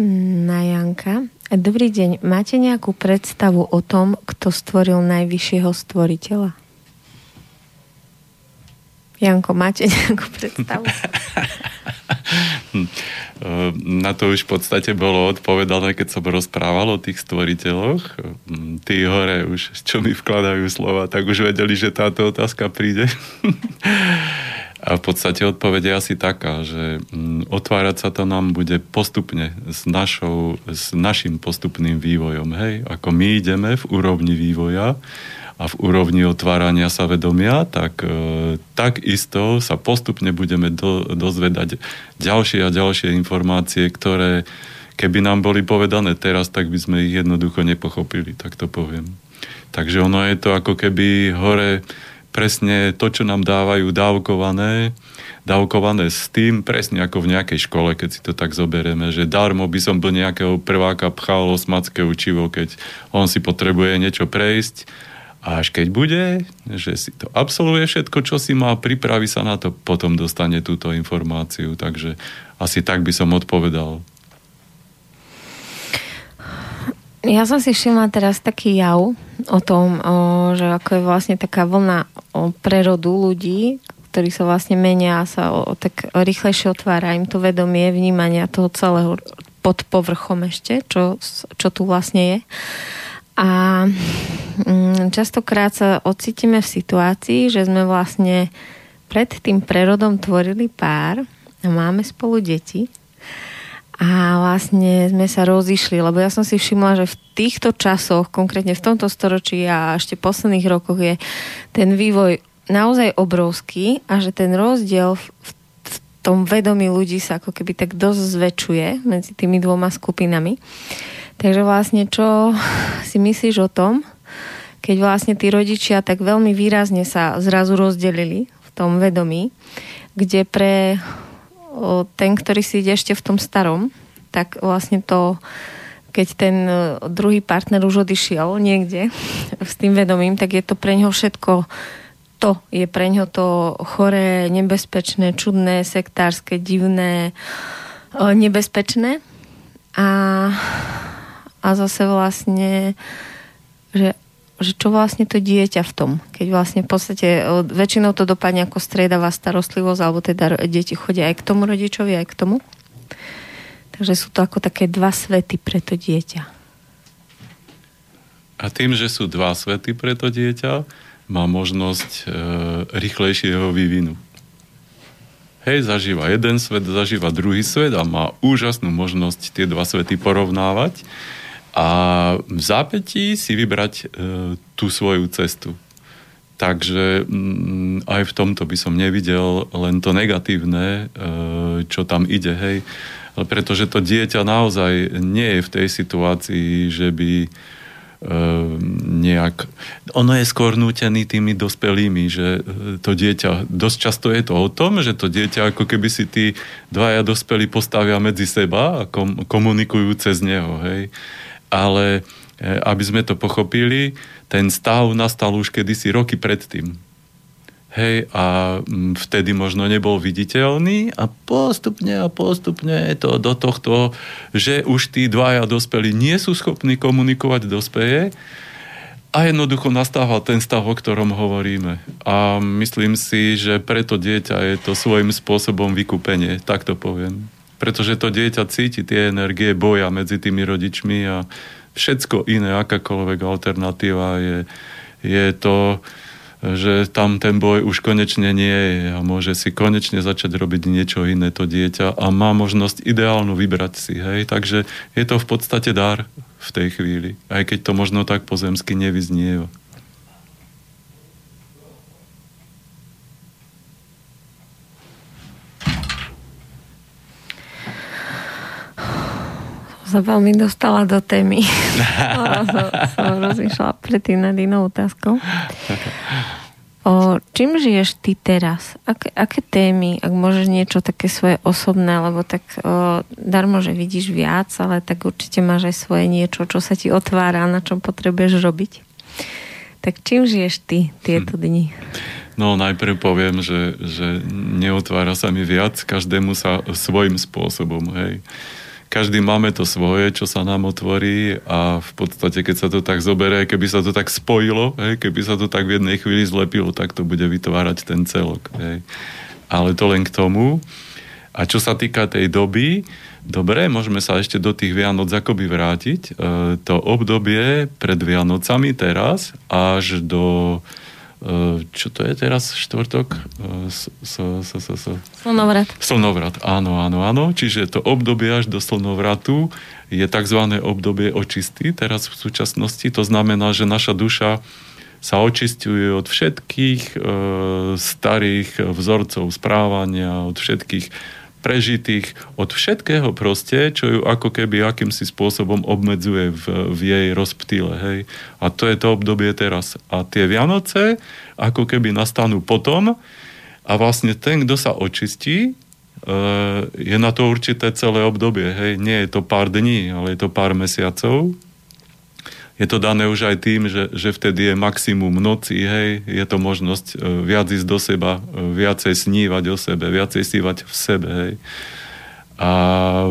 na Janka. Dobrý deň, máte nejakú predstavu o tom, kto stvoril najvyššieho stvoriteľa? Janko, máte [laughs] nejakú predstavu? [laughs] Na to už v podstate bolo odpovedané, keď som rozprával o tých stvoriteľoch. Tí hore už, čo mi vkladajú slova, tak už vedeli, že táto otázka príde. [laughs] A v podstate odpoveď je asi taká, že otvárať sa to nám bude postupne s, našou, s našim postupným vývojom. Hej? Ako my ideme v úrovni vývoja, a v úrovni otvárania sa vedomia, tak e, takisto sa postupne budeme do, dozvedať ďalšie a ďalšie informácie, ktoré keby nám boli povedané teraz, tak by sme ich jednoducho nepochopili, tak to poviem. Takže ono je to ako keby hore presne to, čo nám dávajú dávkované, dávkované s tým, presne ako v nejakej škole, keď si to tak zoberieme, že darmo by som do nejakého prváka pchal osmacké učivo, keď on si potrebuje niečo prejsť a až keď bude, že si to absolvuje všetko, čo si má, pripraví sa na to, potom dostane túto informáciu. Takže asi tak by som odpovedal. Ja som si všimla teraz taký jav o tom, o, že ako je vlastne taká vlna o prerodu ľudí, ktorí sa vlastne menia a sa o, o, tak rýchlejšie otvára im to vedomie vnímania toho celého pod povrchom ešte, čo, čo tu vlastne je. A mm, častokrát sa ocítime v situácii, že sme vlastne pred tým prerodom tvorili pár a máme spolu deti a vlastne sme sa rozišli, lebo ja som si všimla, že v týchto časoch, konkrétne v tomto storočí a ešte v posledných rokoch je ten vývoj naozaj obrovský a že ten rozdiel v, v tom vedomí ľudí sa ako keby tak dosť zväčšuje medzi tými dvoma skupinami. Takže vlastne čo si myslíš o tom, keď vlastne tí rodičia tak veľmi výrazne sa zrazu rozdelili v tom vedomí, kde pre ten, ktorý si ide ešte v tom starom, tak vlastne to, keď ten druhý partner už odišiel niekde [laughs] s tým vedomím, tak je to pre neho všetko to je pre ňo to choré, nebezpečné, čudné, sektárske, divné, nebezpečné. A a zase vlastne, že, že čo vlastne to dieťa v tom, keď vlastne v podstate väčšinou to dopadne ako striedavá starostlivosť, alebo teda deti chodia aj k tomu rodičovi, aj k tomu. Takže sú to ako také dva svety pre to dieťa. A tým, že sú dva svety pre to dieťa, má možnosť e, rýchlejšieho vývinu. Hej, zažíva jeden svet, zažíva druhý svet a má úžasnú možnosť tie dva svety porovnávať a v zápätí si vybrať e, tú svoju cestu. Takže m, mm, aj v tomto by som nevidel len to negatívne, e, čo tam ide, hej. Pretože to dieťa naozaj nie je v tej situácii, že by e, nejak... Ono je skôr nútený tými dospelými, že e, to dieťa... Dosť často je to o tom, že to dieťa ako keby si tí dvaja dospelí postavia medzi seba a kom, komunikujú cez neho, hej ale e, aby sme to pochopili, ten stav nastal už kedysi roky predtým. Hej, a vtedy možno nebol viditeľný a postupne a postupne to do tohto, že už tí dvaja dospelí nie sú schopní komunikovať dospeje a jednoducho nastával ten stav, o ktorom hovoríme. A myslím si, že preto dieťa je to svojím spôsobom vykúpenie, tak to poviem pretože to dieťa cíti tie energie boja medzi tými rodičmi a všetko iné, akákoľvek alternatíva je, je to, že tam ten boj už konečne nie je a môže si konečne začať robiť niečo iné to dieťa a má možnosť ideálnu vybrať si. Hej? Takže je to v podstate dar v tej chvíli, aj keď to možno tak pozemsky nevyznieva. Sa veľmi dostala do témy. [laughs] som rozmýšľala predtým nad inou otázkou. O, čím žiješ ty teraz? Aké, aké témy, ak môžeš niečo také svoje osobné, lebo tak o, darmo, že vidíš viac, ale tak určite máš aj svoje niečo, čo sa ti otvára, na čom potrebuješ robiť. Tak čím žiješ ty tieto hm. dni? No najprv poviem, že, že neotvára sa mi viac, každému sa svojim spôsobom, hej. Každý máme to svoje, čo sa nám otvorí a v podstate, keď sa to tak zoberie, keby sa to tak spojilo, hej, keby sa to tak v jednej chvíli zlepilo, tak to bude vytvárať ten celok. Hej. Ale to len k tomu. A čo sa týka tej doby, dobre, môžeme sa ešte do tých Vianoc akoby vrátiť. E, to obdobie pred Vianocami teraz až do čo to je teraz, štvrtok? E, slnovrat. Slnovrat, áno, áno, áno. Čiže to obdobie až do slnovratu je tzv. obdobie očistý teraz v súčasnosti. To znamená, že naša duša sa očistuje od všetkých e, starých vzorcov správania, od všetkých prežitých, od všetkého proste, čo ju ako keby akýmsi spôsobom obmedzuje v, v jej rozptýle. Hej. A to je to obdobie teraz. A tie Vianoce ako keby nastanú potom a vlastne ten, kto sa očistí, e, je na to určité celé obdobie. Hej. Nie je to pár dní, ale je to pár mesiacov, je to dané už aj tým, že, že vtedy je maximum noci, hej, je to možnosť e, viac ísť do seba, e, viacej snívať o sebe, viacej snívať v sebe, hej. A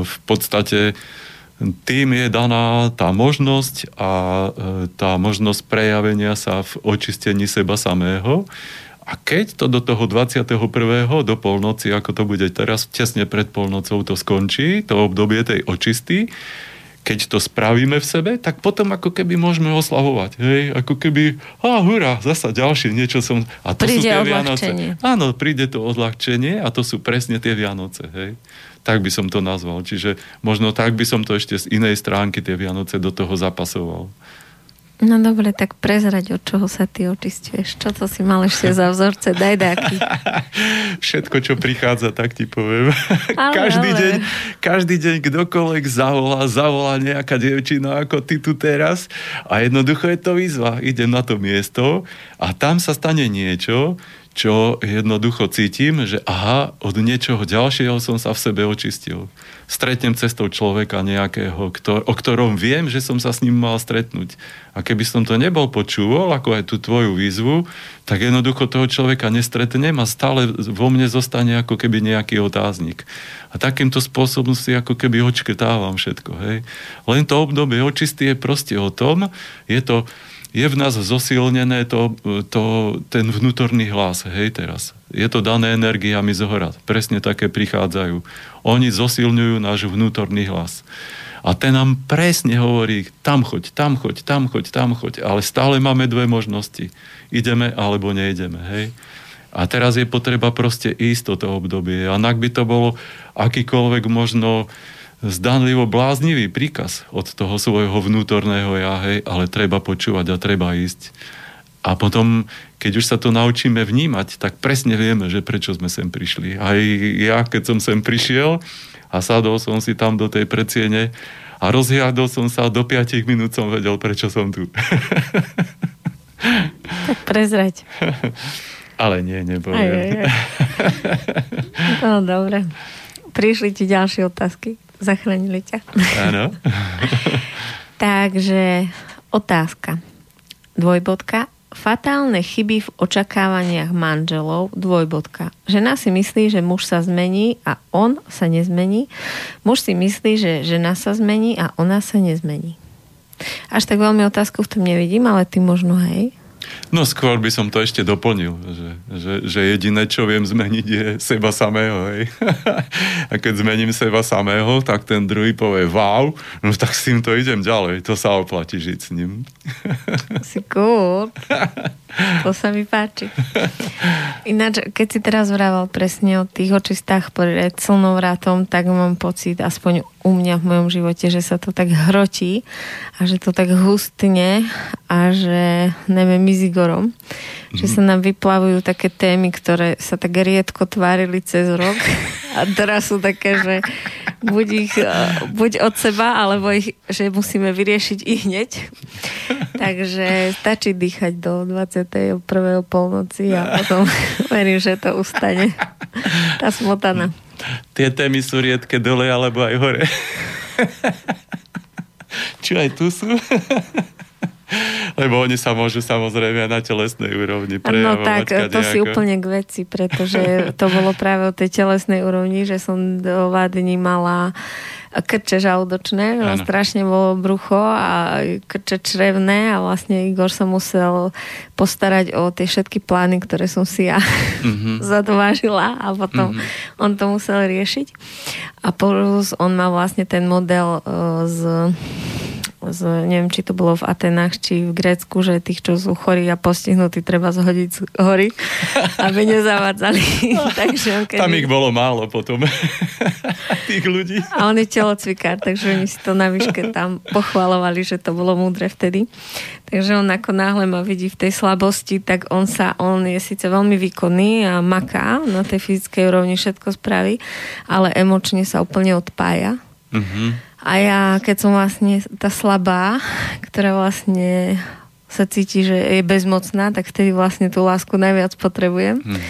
v podstate tým je daná tá možnosť a e, tá možnosť prejavenia sa v očistení seba samého. A keď to do toho 21. do polnoci, ako to bude teraz, tesne pred polnocou to skončí, to obdobie tej očisty, keď to spravíme v sebe, tak potom ako keby môžeme oslavovať. Hej? Ako keby, a hurá, zasa ďalšie niečo som... A to príde sú tie Vianoce. Áno, príde to odľahčenie a to sú presne tie Vianoce. Hej? Tak by som to nazval. Čiže možno tak by som to ešte z inej stránky tie Vianoce do toho zapasoval. No dobre, tak prezrať, od čoho sa ty očistuješ. Čo to si mal ešte za vzorce? Daj dáky. [laughs] Všetko, čo prichádza, tak ti poviem. [laughs] Ale, každý, ale. Deň, každý deň kdokoľvek zavolá, zavolá nejaká dievčina ako ty tu teraz a jednoducho je to výzva. Idem na to miesto a tam sa stane niečo, čo jednoducho cítim, že aha, od niečoho ďalšieho som sa v sebe očistil. Stretnem cestou človeka nejakého, ktor- o ktorom viem, že som sa s ním mal stretnúť. A keby som to nebol počúval, ako aj tú tvoju výzvu, tak jednoducho toho človeka nestretnem a stále vo mne zostane ako keby nejaký otáznik. A takýmto spôsobom si ako keby očkrtávam všetko. Hej. Len to obdobie očistý je proste o tom, je to je v nás zosilnené to, to, ten vnútorný hlas, hej teraz. Je to dané energiami z hora. Presne také prichádzajú. Oni zosilňujú náš vnútorný hlas. A ten nám presne hovorí, tam choď, tam choď, tam choď, tam choď. Ale stále máme dve možnosti. Ideme alebo nejdeme, hej. A teraz je potreba proste ísť toto obdobie. A ak by to bolo akýkoľvek možno zdanlivo bláznivý príkaz od toho svojho vnútorného ja, hej, ale treba počúvať a treba ísť. A potom, keď už sa to naučíme vnímať, tak presne vieme, že prečo sme sem prišli. Aj ja, keď som sem prišiel a sadol som si tam do tej predsiene a rozhľadol som sa, do 5 minút som vedel, prečo som tu. Tak prezrať. [laughs] Ale nie, nebolo. Aj, aj, aj. [laughs] No, dobre. Prišli ti ďalšie otázky. Zachránili ťa. Áno. [laughs] Takže otázka. Dvojbodka. Fatálne chyby v očakávaniach manželov, dvojbodka. Žena si myslí, že muž sa zmení a on sa nezmení. Muž si myslí, že žena sa zmení a ona sa nezmení. Až tak veľmi otázku v tom nevidím, ale ty možno hej. No skôr by som to ešte doplnil, že, že, že jediné, čo viem zmeniť, je seba samého. Hej. [laughs] A keď zmením seba samého, tak ten druhý povie wow, no tak s týmto idem ďalej, to sa oplatí žiť s ním. [laughs] Si cool. [laughs] To sa mi páči. Ináč, keď si teraz vrával presne o tých očistách pred slnovrátom, tak mám pocit, aspoň u mňa v mojom živote, že sa to tak hrotí a že to tak hustne a že neviem, mizigorom. Mm-hmm. Že sa nám vyplavujú také témy, ktoré sa tak riedko tvárili cez rok a teraz sú také, že buď, ich, e, buď od seba, alebo ich, že musíme vyriešiť i hneď. Takže stačí dýchať do 21. polnoci a potom [laughs] verím, že to ustane. Tá smotana. Tie témy sú riedke dole alebo aj hore. Čo aj tu sú? [laughs] Lebo oni sa môžu samozrejme na telesnej úrovni prejavovať. No tak, to si úplne k veci, pretože to bolo práve o tej telesnej úrovni, že som dva dní mala krče žalúdočné, ano. strašne bolo brucho a krče črevné a vlastne Igor sa musel postarať o tie všetky plány, ktoré som si ja mm-hmm. [laughs] zadvážila a potom mm-hmm. on to musel riešiť. A plus on má vlastne ten model uh, z z, neviem, či to bolo v Atenách, či v Grécku, že tých, čo sú chorí a postihnutí, treba zhodiť z hory, [laughs] aby nezavádzali. [laughs] takže kedy... Tam ich bolo málo potom, [laughs] tých ľudí. A on je telocvikár, takže oni si to na výške tam pochvalovali, že to bolo múdre vtedy. Takže on ako náhle ma vidí v tej slabosti, tak on sa, on je síce veľmi výkonný a maká na tej fyzickej úrovni, všetko spraví, ale emočne sa úplne odpája. Mm-hmm a ja, keď som vlastne tá slabá, ktorá vlastne sa cíti, že je bezmocná, tak vtedy vlastne tú lásku najviac potrebujem. Hmm.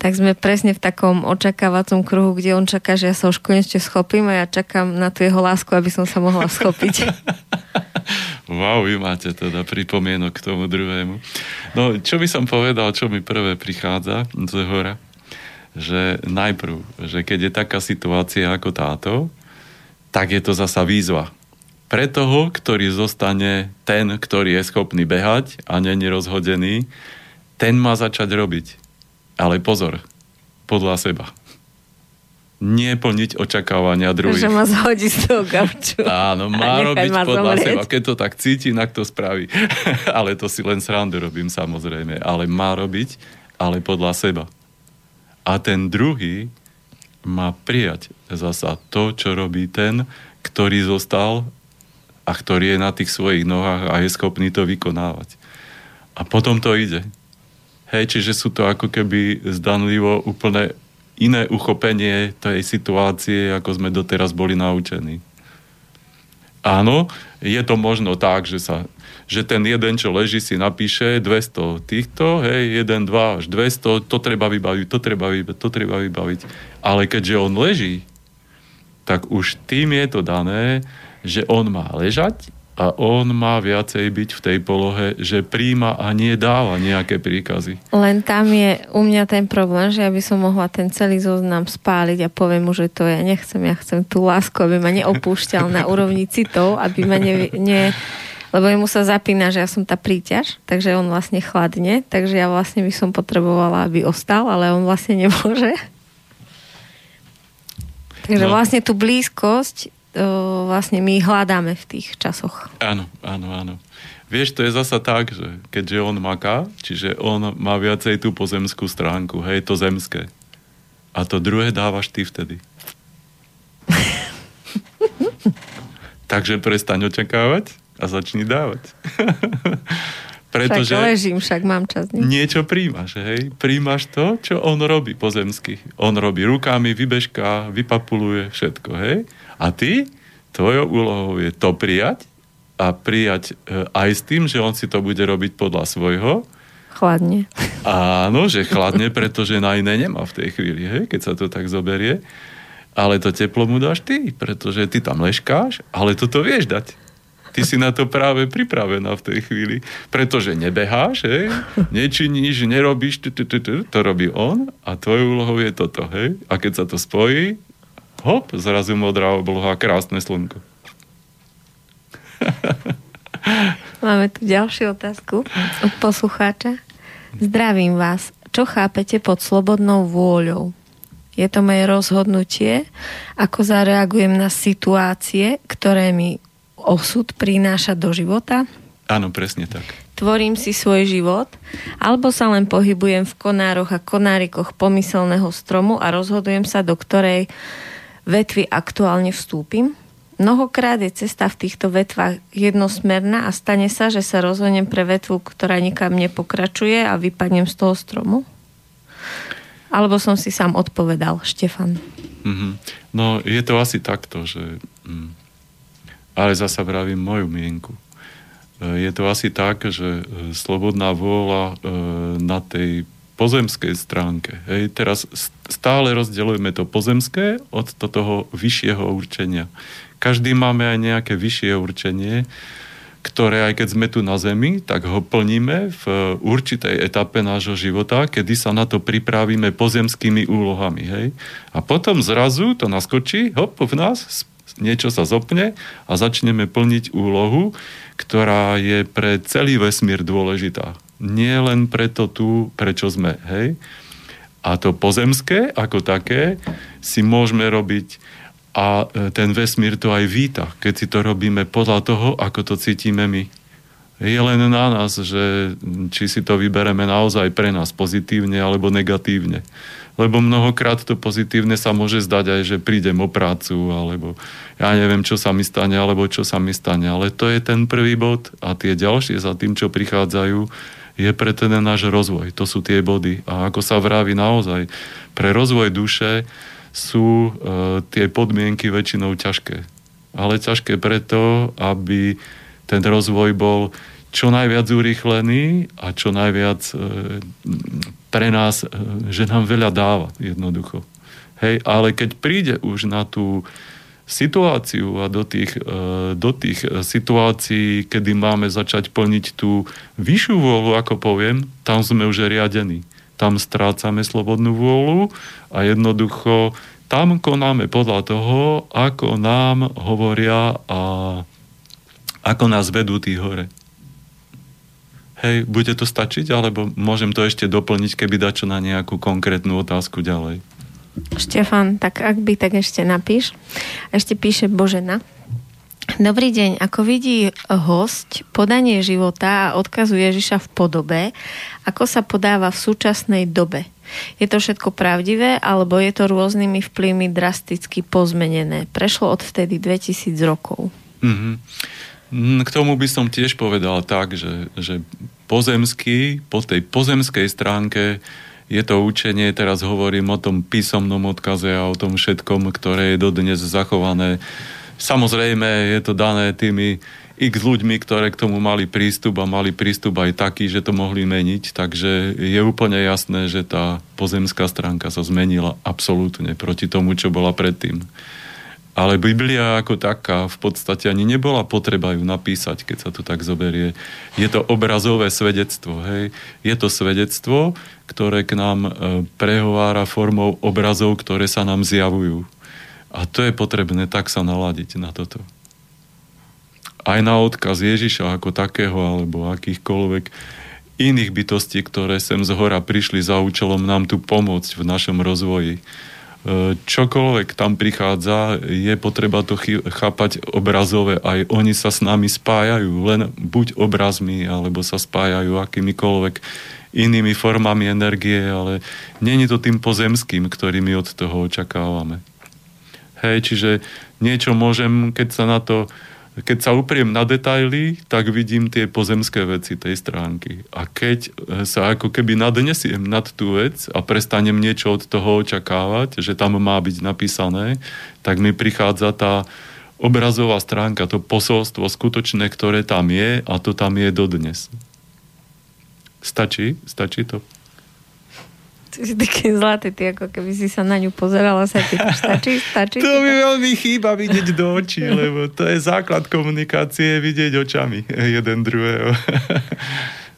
Tak sme presne v takom očakávacom kruhu, kde on čaká, že ja sa už konečne schopím a ja čakám na tú jeho lásku, aby som sa mohla schopiť. [laughs] wow, vy máte teda pripomienok k tomu druhému. No, čo by som povedal, čo mi prvé prichádza z hora, že najprv, že keď je taká situácia ako táto, tak je to zasa výzva. Pre toho, ktorý zostane ten, ktorý je schopný behať a není rozhodený, ten má začať robiť. Ale pozor, podľa seba. Nie plniť očakávania druhých. Že ma zhodí z toho gauču. Áno, má robiť podľa zomrieť. seba. Keď to tak cíti, inak to spraví. [laughs] ale to si len srandu robím samozrejme. Ale má robiť, ale podľa seba. A ten druhý má prijať zasa to, čo robí ten, ktorý zostal a ktorý je na tých svojich nohách a je schopný to vykonávať. A potom to ide. Hej, čiže sú to ako keby zdanlivo úplne iné uchopenie tej situácie, ako sme doteraz boli naučení. Áno, je to možno tak, že sa že ten jeden, čo leží, si napíše 200 týchto, hej, 1, 2 až 200, to treba vybaviť, to treba vybaviť, to treba vybaviť. Ale keďže on leží, tak už tým je to dané, že on má ležať a on má viacej byť v tej polohe, že príjma a nie dáva nejaké príkazy. Len tam je u mňa ten problém, že ja by som mohla ten celý zoznam spáliť a poviem mu, že to ja nechcem, ja chcem tú lásku, aby ma neopúšťal na úrovni citov, aby ma ne, ne, lebo jemu sa zapína, že ja som tá príťaž, takže on vlastne chladne, takže ja vlastne by som potrebovala, aby ostal, ale on vlastne nemôže. Takže no. vlastne tú blízkosť vlastne my hľadáme v tých časoch. Áno, áno, áno. Vieš, to je zasa tak, že keďže on maká, čiže on má viacej tú pozemskú stránku, hej, to zemské. A to druhé dávaš ty vtedy. [laughs] Takže prestaň očakávať a začni dávať. [laughs] Pretože však ležím, však mám čas. Nie? Niečo príjmaš, hej? Príjmaš to, čo on robí pozemsky. On robí rukami, vybežká, vypapuluje všetko, hej? A ty, tvojou úlohou je to prijať a prijať e, aj s tým, že on si to bude robiť podľa svojho. Chladne. [laughs] Áno, že chladne, pretože na iné nemá v tej chvíli, hej? Keď sa to tak zoberie. Ale to teplo mu dáš ty, pretože ty tam leškáš, ale toto vieš dať ty si na to práve pripravená v tej chvíli. Pretože nebeháš, hej, nečiníš, nerobíš, to robí on a tvojou úlohou je toto, hej. A keď sa to spojí, hop, zrazu modrá obloha, krásne slnko. [laughs] Máme tu ďalšiu otázku od poslucháča. Zdravím vás. Čo chápete pod slobodnou vôľou? Je to moje rozhodnutie, ako zareagujem na situácie, ktoré mi osud prináša do života? Áno, presne tak. Tvorím si svoj život, alebo sa len pohybujem v konároch a konárikoch pomyselného stromu a rozhodujem sa, do ktorej vetvy aktuálne vstúpim? Mnohokrát je cesta v týchto vetvách jednosmerná a stane sa, že sa rozhodnem pre vetvu, ktorá nikam nepokračuje a vypadnem z toho stromu? Alebo som si sám odpovedal, Štefan? Mm-hmm. No, je to asi takto, že mm, ale zasa vravím moju mienku. E, je to asi tak, že e, slobodná vôľa e, na tej pozemskej stránke. Hej, teraz stále rozdeľujeme to pozemské od toho vyššieho určenia. Každý máme aj nejaké vyššie určenie, ktoré aj keď sme tu na Zemi, tak ho plníme v určitej etape nášho života, kedy sa na to pripravíme pozemskými úlohami. Hej? A potom zrazu to naskočí, hop, v nás, niečo sa zopne a začneme plniť úlohu, ktorá je pre celý vesmír dôležitá. Nie len preto tu, prečo sme. Hej? A to pozemské ako také si môžeme robiť a e, ten vesmír to aj víta, keď si to robíme podľa toho, ako to cítime my. Je len na nás, že či si to vybereme naozaj pre nás pozitívne alebo negatívne. Lebo mnohokrát to pozitívne sa môže zdať aj, že prídem o prácu, alebo ja neviem, čo sa mi stane, alebo čo sa mi stane. Ale to je ten prvý bod a tie ďalšie za tým, čo prichádzajú, je pre ten náš rozvoj. To sú tie body. A ako sa vraví naozaj, pre rozvoj duše sú e, tie podmienky väčšinou ťažké. Ale ťažké preto, aby ten rozvoj bol čo najviac urýchlený a čo najviac e, pre nás, e, že nám veľa dáva jednoducho. Hej, ale keď príde už na tú situáciu a do tých, e, do tých situácií, kedy máme začať plniť tú vyššiu vôľu, ako poviem, tam sme už riadení tam strácame slobodnú vôľu a jednoducho tam konáme podľa toho, ako nám hovoria a ako nás vedú tí hore. Hej, bude to stačiť, alebo môžem to ešte doplniť, keby dačo na nejakú konkrétnu otázku ďalej? Štefan, tak ak by, tak ešte napíš. Ešte píše Božena. Dobrý deň. Ako vidí host podanie života a odkazu Ježiša v podobe, ako sa podáva v súčasnej dobe? Je to všetko pravdivé, alebo je to rôznymi vplyvmi drasticky pozmenené? Prešlo od vtedy 2000 rokov. Mm-hmm. K tomu by som tiež povedal tak, že, že pozemský, po tej pozemskej stránke je to učenie, teraz hovorím o tom písomnom odkaze a o tom všetkom, ktoré je dodnes zachované Samozrejme je to dané tými x ľuďmi, ktoré k tomu mali prístup a mali prístup aj taký, že to mohli meniť. Takže je úplne jasné, že tá pozemská stránka sa zmenila absolútne proti tomu, čo bola predtým. Ale Biblia ako taká v podstate ani nebola potreba ju napísať, keď sa to tak zoberie. Je to obrazové svedectvo. Hej? Je to svedectvo, ktoré k nám e, prehovára formou obrazov, ktoré sa nám zjavujú. A to je potrebné tak sa naladiť na toto. Aj na odkaz Ježiša ako takého, alebo akýchkoľvek iných bytostí, ktoré sem z hora prišli za účelom nám tu pomôcť v našom rozvoji. Čokoľvek tam prichádza, je potreba to chápať obrazové. Aj oni sa s nami spájajú, len buď obrazmi, alebo sa spájajú akýmikoľvek inými formami energie, ale není to tým pozemským, ktorý my od toho očakávame. Hej, čiže niečo môžem, keď sa na to keď sa upriem na detaily, tak vidím tie pozemské veci tej stránky. A keď sa ako keby nadnesiem nad tú vec a prestanem niečo od toho očakávať, že tam má byť napísané, tak mi prichádza tá obrazová stránka, to posolstvo skutočné, ktoré tam je a to tam je dodnes. Stačí? Stačí to? [laughs] Si taký zlatý, ty ako keby si sa na ňu pozerala sa ty stačí, stačí. To mi veľmi chýba vidieť do očí, lebo to je základ komunikácie, vidieť očami jeden druhého. [laughs]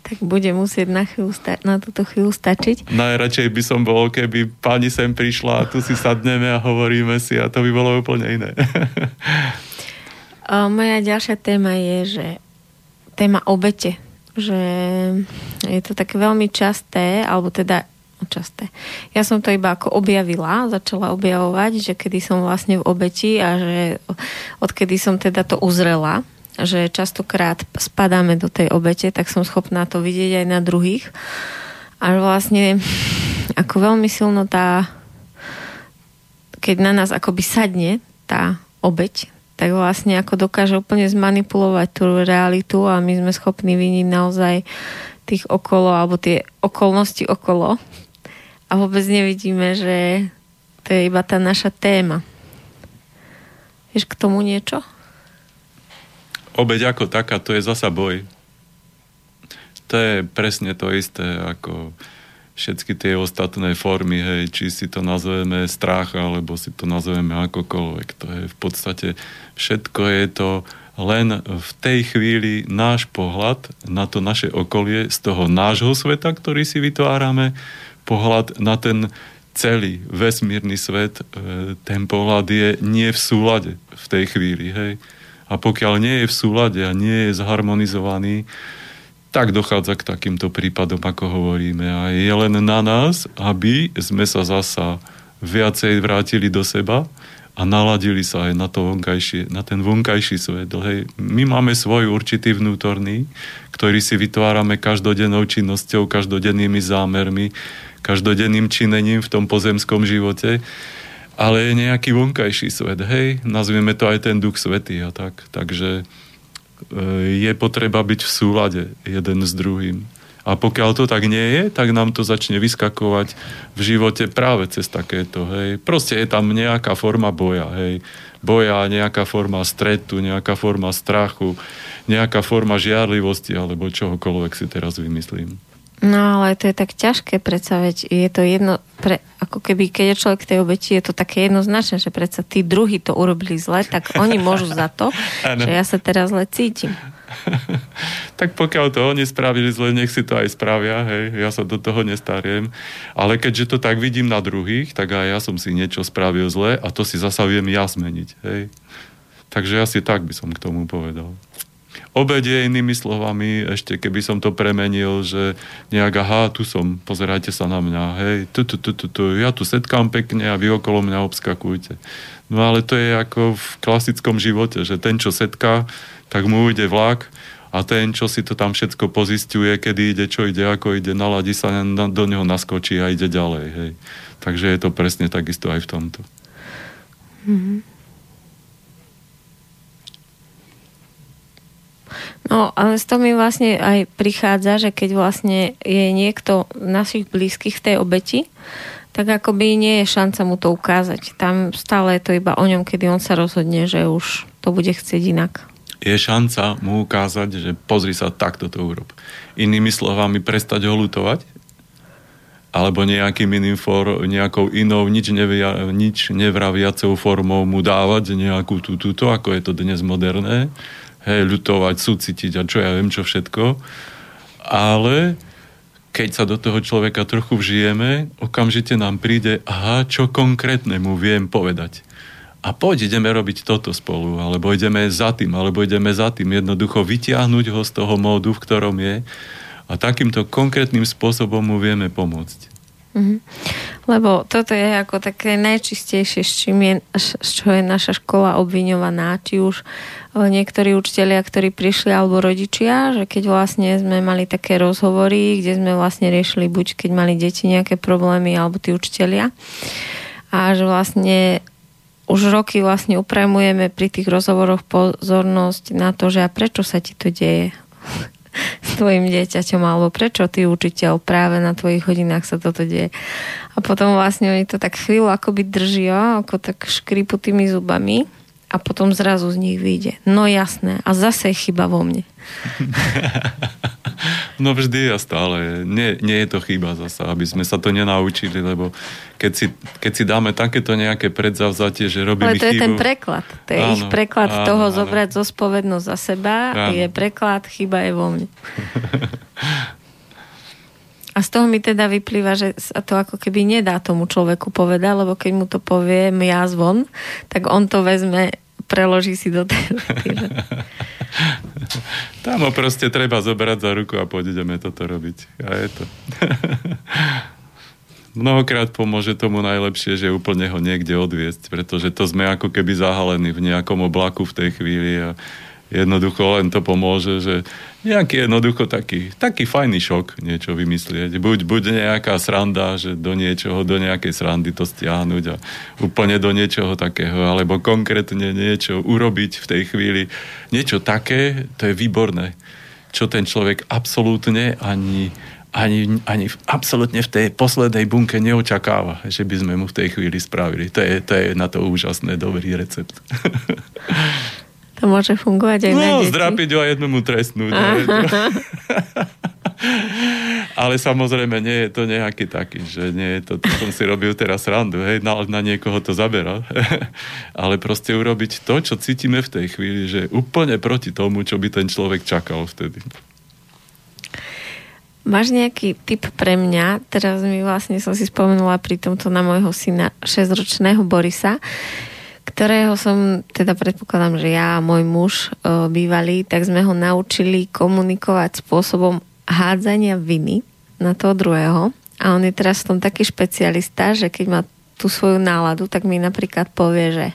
Tak bude musieť na, chvíľu sta- na túto chvíľu stačiť. Najradšej by som bol, keby pani sem prišla a tu si sadneme a hovoríme si a to by bolo úplne iné. [laughs] Moja ďalšia téma je, že téma obete, že je to také veľmi časté, alebo teda časté. Ja som to iba ako objavila, začala objavovať, že kedy som vlastne v obeti a že odkedy som teda to uzrela, že častokrát spadáme do tej obete, tak som schopná to vidieť aj na druhých. A vlastne ako veľmi silno tá keď na nás akoby sadne tá obeť, tak vlastne ako dokáže úplne zmanipulovať tú realitu a my sme schopní viniť naozaj tých okolo, alebo tie okolnosti okolo a vôbec nevidíme, že to je iba tá naša téma. Vieš k tomu niečo? Obeď ako taká, to je zasa boj. To je presne to isté, ako všetky tie ostatné formy, hej, či si to nazveme strach, alebo si to nazveme akokoľvek. To je v podstate, všetko je to len v tej chvíli náš pohľad na to naše okolie z toho nášho sveta, ktorý si vytvárame, pohľad na ten celý vesmírny svet, e, ten pohľad je nie v súlade v tej chvíli. Hej. A pokiaľ nie je v súlade a nie je zharmonizovaný, tak dochádza k takýmto prípadom, ako hovoríme. A je len na nás, aby sme sa zasa viacej vrátili do seba a naladili sa aj na, to vonkajšie, na ten vonkajší svet. Hej. My máme svoj určitý vnútorný, ktorý si vytvárame každodennou činnosťou, každodennými zámermi, každodenným činením v tom pozemskom živote, ale je nejaký vonkajší svet, hej, nazvieme to aj ten duch svetý a tak. Takže e, je potreba byť v súlade jeden s druhým. A pokiaľ to tak nie je, tak nám to začne vyskakovať v živote práve cez takéto, hej. Proste je tam nejaká forma boja, hej. Boja, nejaká forma stretu, nejaká forma strachu, nejaká forma žiarlivosti alebo čohokoľvek si teraz vymyslím. No ale to je tak ťažké predsa, veď je to jedno, pre, ako keby keď je človek v tej obeti, je to také jednoznačné, že predsa tí druhí to urobili zle, tak oni môžu za to, [laughs] že ja sa teraz zle cítim. [laughs] tak pokiaľ to oni spravili zle, nech si to aj spravia, hej, ja sa do toho nestariem. Ale keďže to tak vidím na druhých, tak aj ja som si niečo spravil zle a to si zasa viem ja zmeniť, hej. Takže asi tak by som k tomu povedal. Obede inými slovami, ešte keby som to premenil, že nejak, aha, tu som, pozerajte sa na mňa, hej, tu, tu, tu, tu, tu, ja tu setkám pekne a vy okolo mňa obskakujte. No ale to je ako v klasickom živote, že ten, čo setká, tak mu ide vlak a ten, čo si to tam všetko pozistuje, kedy ide, čo ide, ako ide, naladí sa, do neho naskočí a ide ďalej. Hej. Takže je to presne takisto aj v tomto. Mm-hmm. No, ale z toho mi vlastne aj prichádza, že keď vlastne je niekto našich blízkych v tej obeti, tak akoby nie je šanca mu to ukázať. Tam stále je to iba o ňom, kedy on sa rozhodne, že už to bude chcieť inak je šanca mu ukázať, že pozri sa, takto to urob. Inými slovami, prestať ho lutovať, alebo nejakým iným for, nejakou inou, nič, nevia, nič nevraviacou formou mu dávať nejakú túto, tú, ako je to dnes moderné, hej, ľutovať, súcitiť a čo ja viem, čo všetko. Ale keď sa do toho človeka trochu vžijeme, okamžite nám príde, aha, čo konkrétne mu viem povedať a poď ideme robiť toto spolu, alebo ideme za tým, alebo ideme za tým, jednoducho vytiahnuť ho z toho módu, v ktorom je a takýmto konkrétnym spôsobom mu vieme pomôcť. Mm-hmm. Lebo toto je ako také najčistejšie, s čím je, z čo je naša škola obviňovaná, či už niektorí učitelia, ktorí prišli, alebo rodičia, že keď vlastne sme mali také rozhovory, kde sme vlastne riešili buď keď mali deti nejaké problémy, alebo tí učitelia, a že vlastne už roky vlastne upremujeme pri tých rozhovoroch pozornosť na to, že a prečo sa ti to deje s tvojim dieťaťom, alebo prečo ty učiteľ práve na tvojich hodinách sa toto deje. A potom vlastne oni to tak chvíľu akoby držia, ako tak škripu tými zubami a potom zrazu z nich vyjde. No jasné, a zase je chyba vo mne. [laughs] No vždy a stále. Nie, nie je to chyba zasa, aby sme sa to nenaučili, lebo keď si, keď si dáme takéto nejaké predzavzatie, že robíme Ale to chybu... je ten preklad. To je áno, ich preklad áno, toho áno. zobrať zospovednosť za seba. Áno. Je preklad, chyba je vo mne. [laughs] A z toho mi teda vyplýva, že sa to ako keby nedá tomu človeku povedať, lebo keď mu to povie ja zvon, tak on to vezme, preloží si do tej [laughs] Tam ho proste treba zobrať za ruku a pôjdeme toto robiť. A je to. [laughs] Mnohokrát pomôže tomu najlepšie, že úplne ho niekde odviesť, pretože to sme ako keby zahalení v nejakom oblaku v tej chvíli a jednoducho len to pomôže, že nejaký jednoducho taký, taký fajný šok niečo vymyslieť. Buď, buď nejaká sranda, že do niečoho, do nejakej srandy to stiahnuť a úplne do niečoho takého, alebo konkrétne niečo urobiť v tej chvíli. Niečo také, to je výborné, čo ten človek absolútne ani, ani, ani absolútne v tej poslednej bunke neočakáva, že by sme mu v tej chvíli spravili. To je, to je na to úžasné dobrý recept. [laughs] To môže fungovať aj no, na deti. zdrapiť ho a jednomu trestnúť. [laughs] Ale samozrejme nie je to nejaký taký, že nie je to, to som si robil teraz randu, hej, na, na niekoho to zabera. [laughs] Ale proste urobiť to, čo cítime v tej chvíli, že úplne proti tomu, čo by ten človek čakal vtedy. Máš nejaký tip pre mňa? Teraz mi vlastne som si spomenula pri tomto na môjho syna 6-ročného Borisa, ktorého som, teda predpokladám, že ja a môj muž o, bývali, tak sme ho naučili komunikovať spôsobom hádzania viny na toho druhého. A on je teraz v tom taký špecialista, že keď má tú svoju náladu, tak mi napríklad povie, že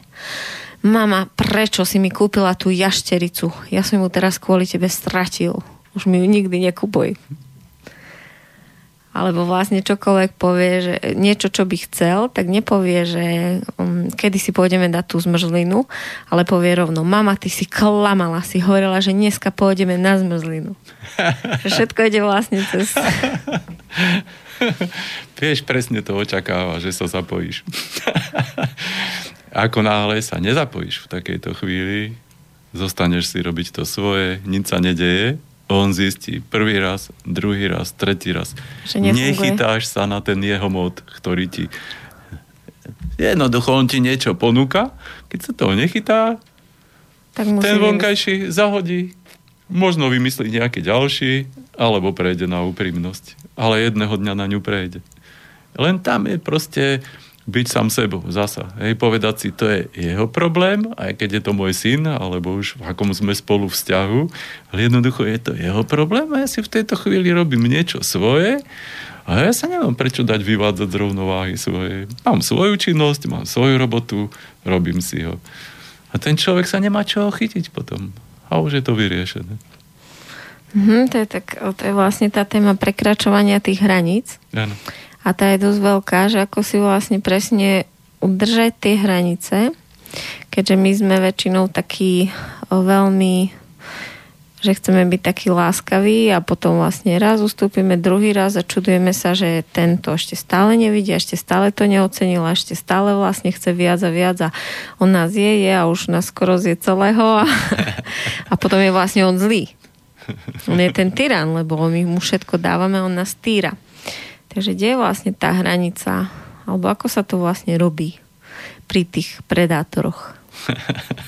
mama, prečo si mi kúpila tú jaštericu? Ja som mu teraz kvôli tebe stratil. Už mi ju nikdy nekupuj alebo vlastne čokoľvek povie, že niečo, čo by chcel, tak nepovie, že um, kedy si pôjdeme dať tú zmrzlinu, ale povie rovno, mama, ty si klamala, si hovorila, že dneska pôjdeme na zmrzlinu. [laughs] všetko ide vlastne cez... [laughs] Vieš, presne to očakáva, že sa zapojíš. [laughs] Ako náhle sa nezapojíš v takejto chvíli, zostaneš si robiť to svoje, nič sa nedeje, on zistí prvý raz, druhý raz, tretí raz. Nechytáš sa na ten jeho mod, ktorý ti jednoducho on ti niečo ponúka, keď sa toho nechytá, tak ten vonkajší zahodí, možno vymyslí nejaký ďalší, alebo prejde na úprimnosť. Ale jedného dňa na ňu prejde. Len tam je proste byť sám sebou zasa. Hej, povedať si, to je jeho problém, aj keď je to môj syn, alebo už v akom sme spolu vzťahu, ale jednoducho je to jeho problém a ja si v tejto chvíli robím niečo svoje a ja sa neviem prečo dať vyvádzať z rovnováhy svoje. Mám svoju činnosť, mám svoju robotu, robím si ho. A ten človek sa nemá čoho chytiť potom. A už je to vyriešené. Mm, to, je tak, to je vlastne tá téma prekračovania tých hraníc. Áno a tá je dosť veľká, že ako si vlastne presne udržať tie hranice, keďže my sme väčšinou takí veľmi že chceme byť takí láskaví a potom vlastne raz ustúpime, druhý raz a čudujeme sa, že tento ešte stále nevidí, ešte stále to neocenil, ešte stále vlastne chce viac a viac a on nás je, je a už nás skoro zje celého a, [laughs] a potom je vlastne on zlý. On je ten tyran, lebo my mu všetko dávame, on nás týra. Takže kde je vlastne tá hranica? Alebo ako sa to vlastne robí pri tých predátoroch?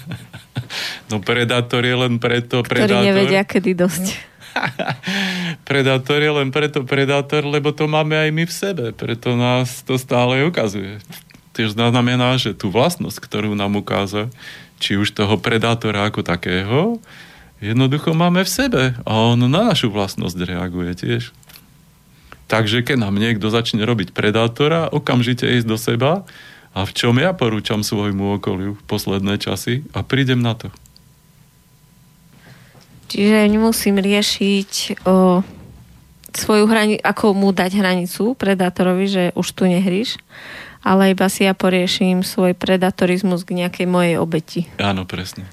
[laughs] no predátor je len preto predátor. Ktorý nevedia kedy dosť. [laughs] predátor je len preto predátor, lebo to máme aj my v sebe. Preto nás to stále ukazuje. Tiež znamená, že tú vlastnosť, ktorú nám ukáza, či už toho predátora ako takého, jednoducho máme v sebe. A on na našu vlastnosť reaguje tiež. Takže keď nám niekto začne robiť predátora, okamžite ísť do seba a v čom ja porúčam svojmu okoliu v posledné časy a prídem na to. Čiže nemusím riešiť o, svoju hranicu, ako mu dať hranicu predátorovi, že už tu nehríš, ale iba si ja porieším svoj predatorizmus k nejakej mojej obeti. Áno, presne.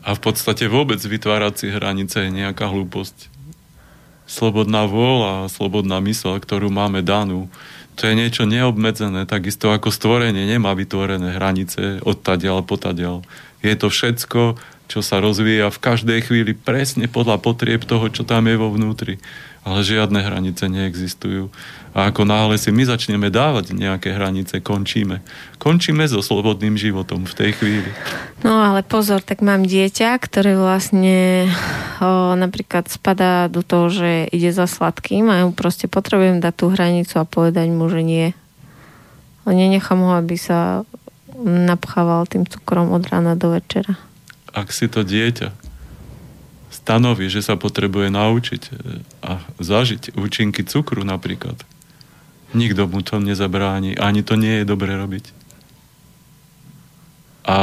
A v podstate vôbec vytvárať si hranice je nejaká hlúposť slobodná vôľa, slobodná mysl, ktorú máme danú, to je niečo neobmedzené, takisto ako stvorenie nemá vytvorené hranice odtadiaľ potadiaľ. Je to všetko, čo sa rozvíja v každej chvíli presne podľa potrieb toho, čo tam je vo vnútri ale žiadne hranice neexistujú. A ako náhle si my začneme dávať nejaké hranice, končíme. Končíme so slobodným životom v tej chvíli. No ale pozor, tak mám dieťa, ktoré vlastne o, napríklad spadá do toho, že ide za sladkým a ja mu proste potrebujem dať tú hranicu a povedať mu, že nie. A nenechám ho, aby sa napchával tým cukrom od rána do večera. Ak si to dieťa stanoví, že sa potrebuje naučiť e, a zažiť účinky cukru napríklad. Nikto mu to nezabráni, ani to nie je dobre robiť. A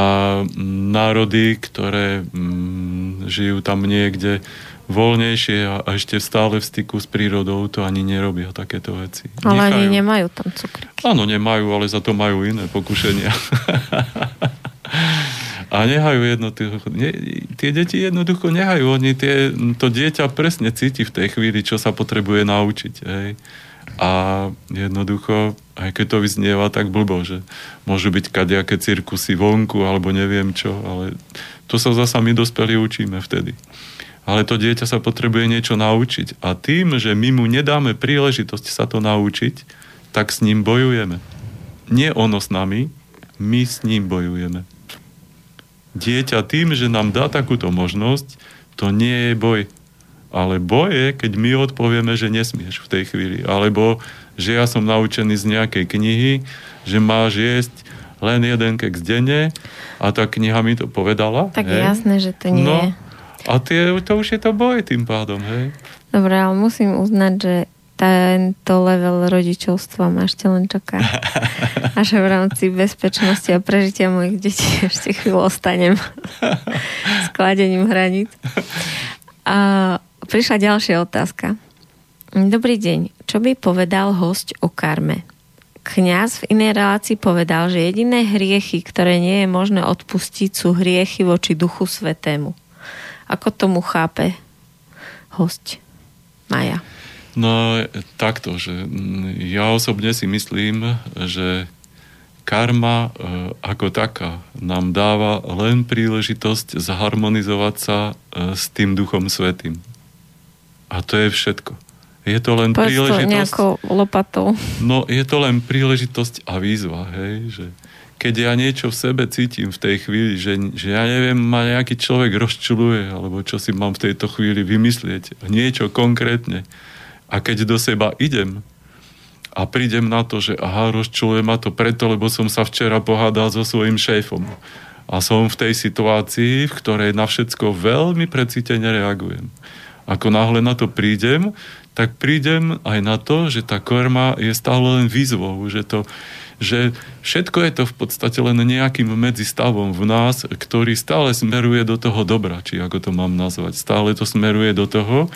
národy, ktoré mm, žijú tam niekde voľnejšie a, a ešte stále v styku s prírodou, to ani nerobia takéto veci. Ale Nechajú. ani nemajú tam cukriky. Áno, nemajú, ale za to majú iné pokušenia. [laughs] A nehajú jednoducho, ne, tie deti jednoducho nehajú, oni tie, to dieťa presne cíti v tej chvíli, čo sa potrebuje naučiť. Hej. A jednoducho, aj keď to vyznieva tak blbo, že môžu byť kadejaké cirkusy vonku, alebo neviem čo, ale to sa zasa my dospelí učíme vtedy. ale to dieťa sa potrebuje niečo naučiť. A tým, že my mu nedáme príležitosť sa to naučiť, tak s ním bojujeme. Nie ono s nami, my s ním bojujeme. Dieťa tým, že nám dá takúto možnosť, to nie je boj. Ale boj je, keď my odpovieme, že nesmieš v tej chvíli. Alebo, že ja som naučený z nejakej knihy, že máš jesť len jeden keks denne a tá kniha mi to povedala. Tak hej? jasné, že to nie no, a tie, to už je to boj tým pádom, hej? Dobre, ale musím uznať, že tento level rodičovstva ma ešte len čaká. [laughs] Až v rámci bezpečnosti a prežitia mojich detí [laughs] ešte chvíľu ostanem [laughs] s kladením hraníc. A prišla ďalšia otázka. Dobrý deň. Čo by povedal host o karme? Kňaz v inej relácii povedal, že jediné hriechy, ktoré nie je možné odpustiť, sú hriechy voči Duchu Svetému. Ako tomu chápe host Maja? No takto, že ja osobne si myslím, že karma e, ako taká nám dáva len príležitosť zharmonizovať sa e, s tým Duchom Svetým. A to je všetko. Je to len Povedz príležitosť... To nejakou lopatou. No, je to len príležitosť a výzva, hej, že keď ja niečo v sebe cítim v tej chvíli, že, že ja neviem, ma nejaký človek rozčuluje, alebo čo si mám v tejto chvíli vymyslieť, niečo konkrétne. A keď do seba idem a prídem na to, že aha, rozčuluje ma to preto, lebo som sa včera pohádal so svojím šéfom. A som v tej situácii, v ktorej na všetko veľmi precítene reagujem. Ako náhle na to prídem, tak prídem aj na to, že tá korma je stále len výzvou, že to, že všetko je to v podstate len nejakým medzistavom v nás, ktorý stále smeruje do toho dobra, či ako to mám nazvať. Stále to smeruje do toho,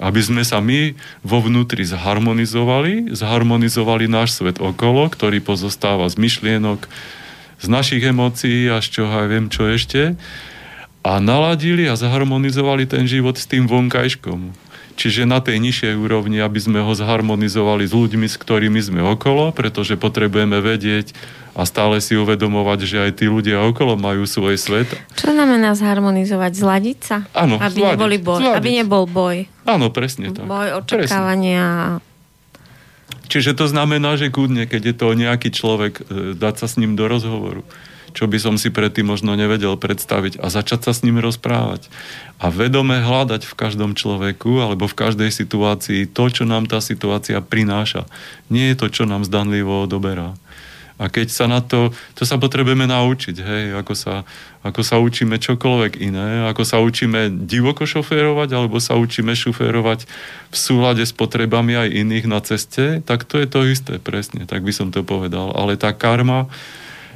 aby sme sa my vo vnútri zharmonizovali, zharmonizovali náš svet okolo, ktorý pozostáva z myšlienok, z našich emócií až čo aj viem čo ešte a naladili a zharmonizovali ten život s tým vonkajškom. Čiže na tej nižšej úrovni, aby sme ho zharmonizovali s ľuďmi, s ktorými sme okolo, pretože potrebujeme vedieť a stále si uvedomovať, že aj tí ľudia okolo majú svoj svet. Čo znamená zharmonizovať? Zladiť sa? Áno, aby, zladiť, neboli boj, zladiť. aby nebol boj. Áno, presne tak. Boj, očakávania. Presne. Čiže to znamená, že kúdne, keď je to nejaký človek, e, dať sa s ním do rozhovoru čo by som si predtým možno nevedel predstaviť a začať sa s ním rozprávať. A vedome hľadať v každom človeku alebo v každej situácii to, čo nám tá situácia prináša. Nie je to, čo nám zdanlivo odoberá. A keď sa na to, to sa potrebujeme naučiť, hej, ako sa, ako sa učíme čokoľvek iné, ako sa učíme divoko šoférovať, alebo sa učíme šoférovať v súlade s potrebami aj iných na ceste, tak to je to isté, presne, tak by som to povedal. Ale tá karma,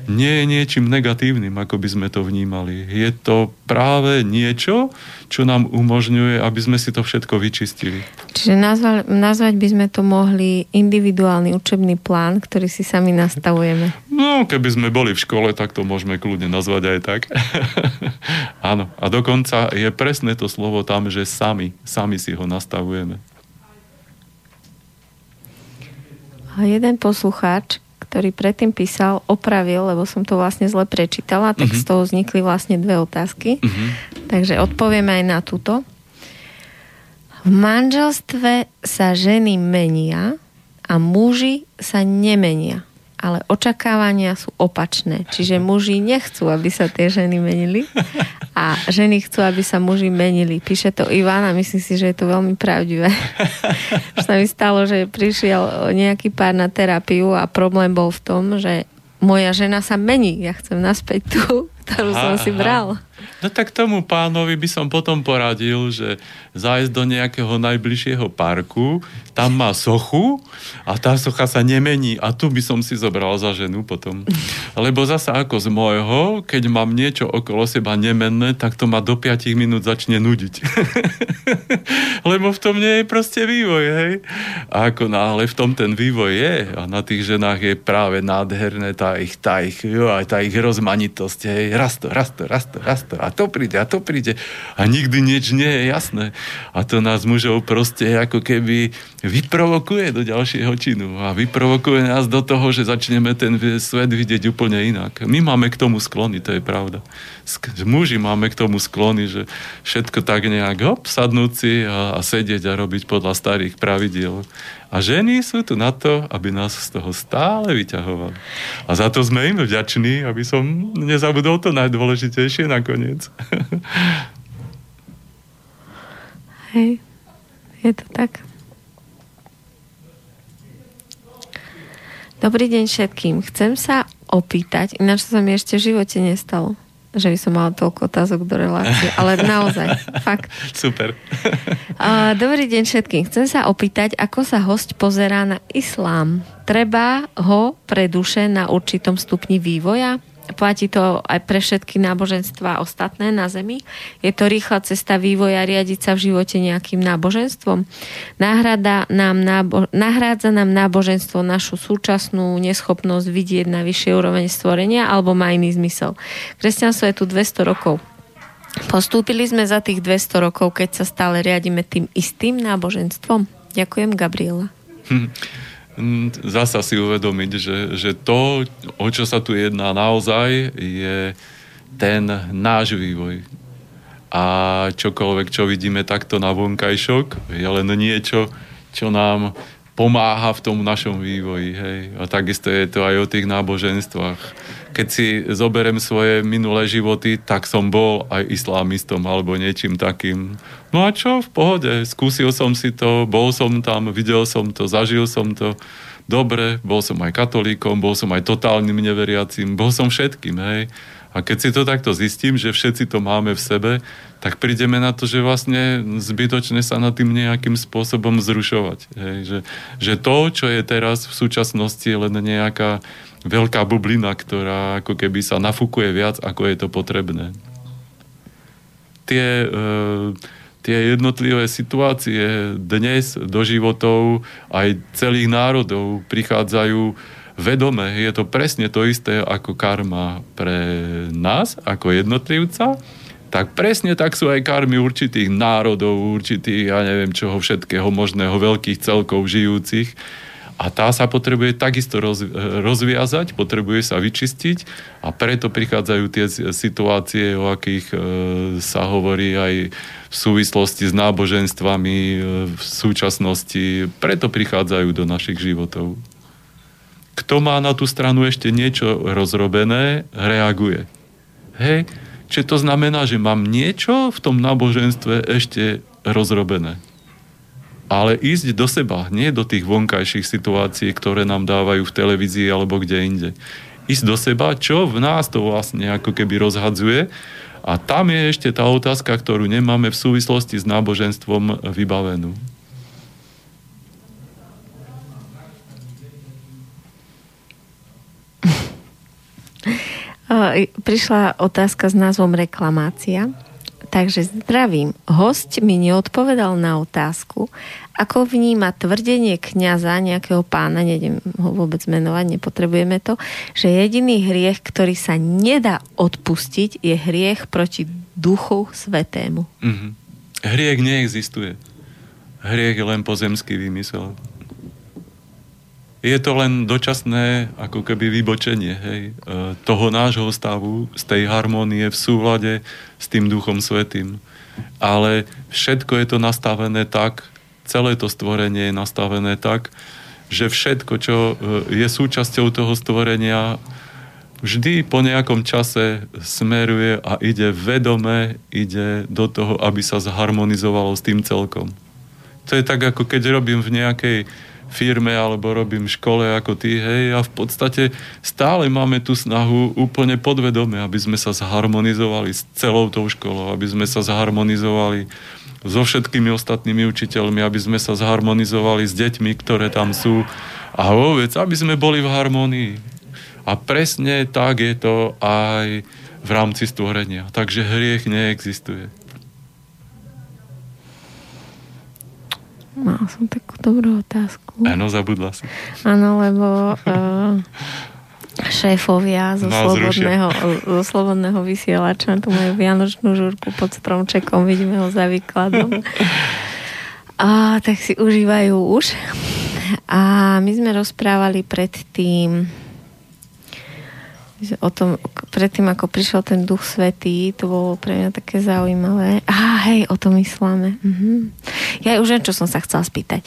nie je niečím negatívnym, ako by sme to vnímali. Je to práve niečo, čo nám umožňuje, aby sme si to všetko vyčistili. Čiže nazva, nazvať by sme to mohli individuálny učebný plán, ktorý si sami nastavujeme. No, keby sme boli v škole, tak to môžeme kľudne nazvať aj tak. [laughs] Áno. A dokonca je presné to slovo tam, že sami, sami si ho nastavujeme. A jeden poslucháč ktorý predtým písal, opravil, lebo som to vlastne zle prečítala, tak uh-huh. z toho vznikli vlastne dve otázky. Uh-huh. Takže odpovieme aj na túto. V manželstve sa ženy menia a muži sa nemenia ale očakávania sú opačné. Čiže muži nechcú, aby sa tie ženy menili a ženy chcú, aby sa muži menili. Píše to Ivan a myslím si, že je to veľmi pravdivé. [laughs] sa mi stalo, že prišiel nejaký pár na terapiu a problém bol v tom, že moja žena sa mení. Ja chcem naspäť tú, ktorú aha, som si bral. No tak tomu pánovi by som potom poradil, že zájsť do nejakého najbližšieho parku, tam má sochu a tá socha sa nemení a tu by som si zobral za ženu potom. Lebo zasa ako z môjho, keď mám niečo okolo seba nemenné, tak to ma do 5 minút začne nudiť. [laughs] Lebo v tom nie je proste vývoj, hej. A ako náhle v tom ten vývoj je a na tých ženách je práve nádherné tá ich, tá ich, jo, tá ich rozmanitosť, hej. Rasto, rasto, rasto, rasto. A to príde, a to príde. A nikdy nič nie je jasné. A to nás mužov proste ako keby vyprovokuje do ďalšieho činu a vyprovokuje nás do toho, že začneme ten svet vidieť úplne inak. My máme k tomu sklony, to je pravda. Muži máme k tomu sklony, že všetko tak nejak hop, sadnúť si a, a sedieť a robiť podľa starých pravidiel. A ženy sú tu na to, aby nás z toho stále vyťahovali. A za to sme im vďační, aby som nezabudol to najdôležitejšie nakoniec. [laughs] Hej, je to tak. Dobrý deň všetkým. Chcem sa opýtať, ináč sa mi ešte v živote nestalo, že by som mala toľko otázok do relácie, ale naozaj, [laughs] fakt. Super. Dobrý deň všetkým. Chcem sa opýtať, ako sa host pozerá na islám. Treba ho pre duše na určitom stupni vývoja? Platí to aj pre všetky náboženstva ostatné na Zemi. Je to rýchla cesta vývoja riadiť sa v živote nejakým náboženstvom. Nahrádza nám, nábo- nahrádza nám náboženstvo našu súčasnú neschopnosť vidieť na vyššie úroveň stvorenia alebo má iný zmysel. Kresťanstvo je tu 200 rokov. Postúpili sme za tých 200 rokov, keď sa stále riadíme tým istým náboženstvom. Ďakujem, Gabriela. Hm. [laughs] Zasa si uvedomiť, že, že to, o čo sa tu jedná naozaj, je ten náš vývoj. A čokoľvek, čo vidíme takto na vonkajšok, je len niečo, čo nám pomáha v tom našom vývoji. Hej. A takisto je to aj o tých náboženstvách. Keď si zoberem svoje minulé životy, tak som bol aj islámistom alebo niečím takým. No a čo, v pohode, skúsil som si to, bol som tam, videl som to, zažil som to. Dobre, bol som aj katolíkom, bol som aj totálnym neveriacím, bol som všetkým, hej. A keď si to takto zistím, že všetci to máme v sebe, tak prídeme na to, že vlastne zbytočne sa na tým nejakým spôsobom zrušovať. Hej, že, že to, čo je teraz v súčasnosti, je len nejaká veľká bublina, ktorá ako keby sa nafúkuje viac, ako je to potrebné. Tie, e, tie jednotlivé situácie dnes do životov aj celých národov prichádzajú vedome. Je to presne to isté ako karma pre nás, ako jednotlivca, tak presne tak sú aj karmy určitých národov, určitých, ja neviem čoho všetkého možného, veľkých celkov žijúcich. A tá sa potrebuje takisto roz, rozviazať, potrebuje sa vyčistiť a preto prichádzajú tie situácie, o akých e, sa hovorí aj v súvislosti s náboženstvami e, v súčasnosti. Preto prichádzajú do našich životov kto má na tú stranu ešte niečo rozrobené, reaguje. Hej? Čiže to znamená, že mám niečo v tom náboženstve ešte rozrobené. Ale ísť do seba, nie do tých vonkajších situácií, ktoré nám dávajú v televízii alebo kde inde. Ísť do seba, čo v nás to vlastne ako keby rozhadzuje. A tam je ešte tá otázka, ktorú nemáme v súvislosti s náboženstvom vybavenú. [laughs] Prišla otázka s názvom reklamácia. Takže zdravím. Host mi neodpovedal na otázku, ako vníma tvrdenie kňaza nejakého pána, nejdem ho vôbec menovať, nepotrebujeme to, že jediný hriech, ktorý sa nedá odpustiť, je hriech proti duchu svetému. Mm-hmm. Hriech neexistuje. Hriech je len pozemský výmysel je to len dočasné ako keby vybočenie hej, e, toho nášho stavu, z tej harmónie v súhľade s tým Duchom Svetým. Ale všetko je to nastavené tak, celé to stvorenie je nastavené tak, že všetko, čo e, je súčasťou toho stvorenia, vždy po nejakom čase smeruje a ide vedome, ide do toho, aby sa zharmonizovalo s tým celkom. To je tak, ako keď robím v nejakej firme alebo robím škole ako ty, hej, a v podstate stále máme tú snahu úplne podvedome, aby sme sa zharmonizovali s celou tou školou, aby sme sa zharmonizovali so všetkými ostatnými učiteľmi, aby sme sa zharmonizovali s deťmi, ktoré tam sú a vôbec, aby sme boli v harmonii. A presne tak je to aj v rámci stvorenia. Takže hriech neexistuje. Mal som takú dobrú otázku. Áno, zabudla si. Áno, lebo uh, šéfovia zo slobodného, zo slobodného vysielača tu majú vianočnú žurku pod stromčekom, vidíme ho za výkladom. A, tak si užívajú už. A my sme rozprávali predtým o tom, predtým ako prišiel ten duch svetý, to bolo pre mňa také zaujímavé. Á, hej, o tom mysláme. Mhm. Ja už viem, čo som sa chcela spýtať.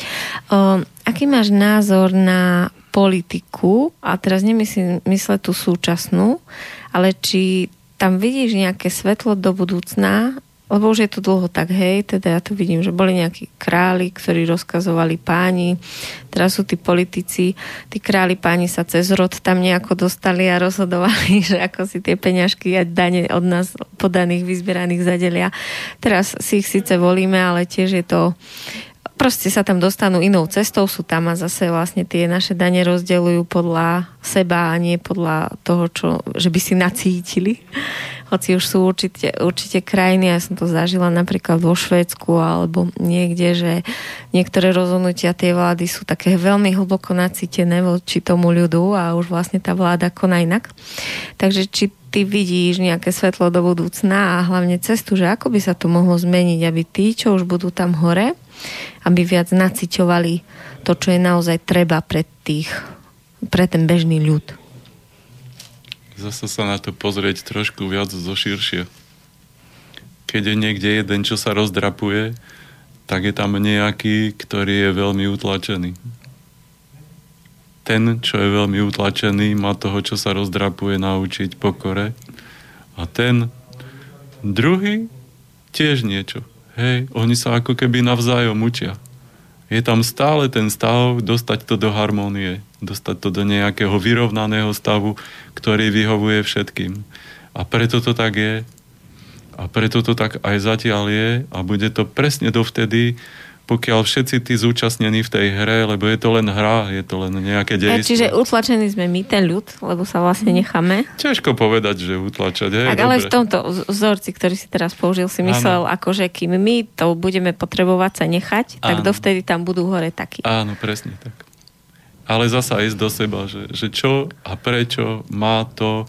O, aký máš názor na politiku, a teraz nemyslím mysle tú súčasnú, ale či tam vidíš nejaké svetlo do budúcna, lebo už je to dlho tak, hej, teda ja tu vidím, že boli nejakí králi, ktorí rozkazovali páni, teraz sú tí politici, tí králi páni sa cez rod tam nejako dostali a rozhodovali, [laughs] že ako si tie peňažky a dane od nás podaných, vyzbieraných zadelia. Teraz si ich síce volíme, ale tiež je to proste sa tam dostanú inou cestou, sú tam a zase vlastne tie naše dane rozdeľujú podľa seba a nie podľa toho, čo, že by si nacítili. Hoci už sú určite, určite krajiny, ja som to zažila napríklad vo Švédsku alebo niekde, že niektoré rozhodnutia tej vlády sú také veľmi hlboko nacítené voči tomu ľudu a už vlastne tá vláda koná inak. Takže či ty vidíš nejaké svetlo do budúcna a hlavne cestu, že ako by sa to mohlo zmeniť, aby tí, čo už budú tam hore, aby viac naciťovali to, čo je naozaj treba pre tých, pre ten bežný ľud. Zase sa na to pozrieť trošku viac zo širšie. Keď je niekde jeden, čo sa rozdrapuje, tak je tam nejaký, ktorý je veľmi utlačený. Ten, čo je veľmi utlačený, má toho, čo sa rozdrapuje, naučiť pokore. A ten druhý tiež niečo. Hej, oni sa ako keby navzájom učia. Je tam stále ten stav dostať to do harmónie, dostať to do nejakého vyrovnaného stavu, ktorý vyhovuje všetkým. A preto to tak je. A preto to tak aj zatiaľ je a bude to presne dovtedy, pokiaľ všetci tí zúčastnení v tej hre, lebo je to len hra, je to len nejaké dejstvo. Čiže utlačení sme my, ten ľud, lebo sa vlastne necháme. Ťažko povedať, že utlačať. Hej, tak, ale v tomto vzorci, ktorý si teraz použil, si myslel, ano. ako že kým my to budeme potrebovať sa nechať, tak ano. dovtedy tam budú hore takí. Áno, presne tak. Ale zasa ísť do seba, že, že čo a prečo má to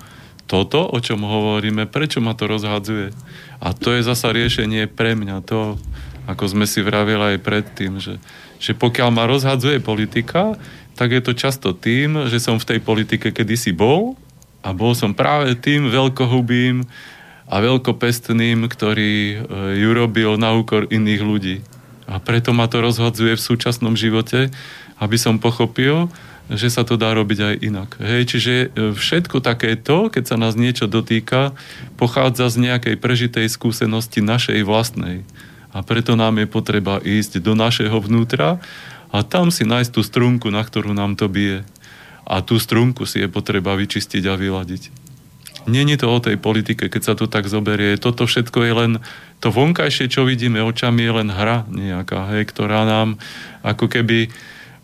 toto, o čom hovoríme, prečo ma to rozhadzuje. A to je zasa riešenie pre mňa. To, ako sme si vravili aj predtým, že, že pokiaľ ma rozhadzuje politika, tak je to často tým, že som v tej politike kedysi bol a bol som práve tým veľkohubým a veľkopestným, ktorý e, ju robil na úkor iných ľudí. A preto ma to rozhodzuje v súčasnom živote, aby som pochopil, že sa to dá robiť aj inak. Hej, čiže e, všetko takéto, keď sa nás niečo dotýka, pochádza z nejakej prežitej skúsenosti našej vlastnej. A preto nám je potreba ísť do našeho vnútra a tam si nájsť tú strunku, na ktorú nám to bije. A tú strunku si je potreba vyčistiť a vyladiť. Není to o tej politike, keď sa to tak zoberie. Toto všetko je len to vonkajšie, čo vidíme očami, je len hra nejaká, hej, ktorá nám ako keby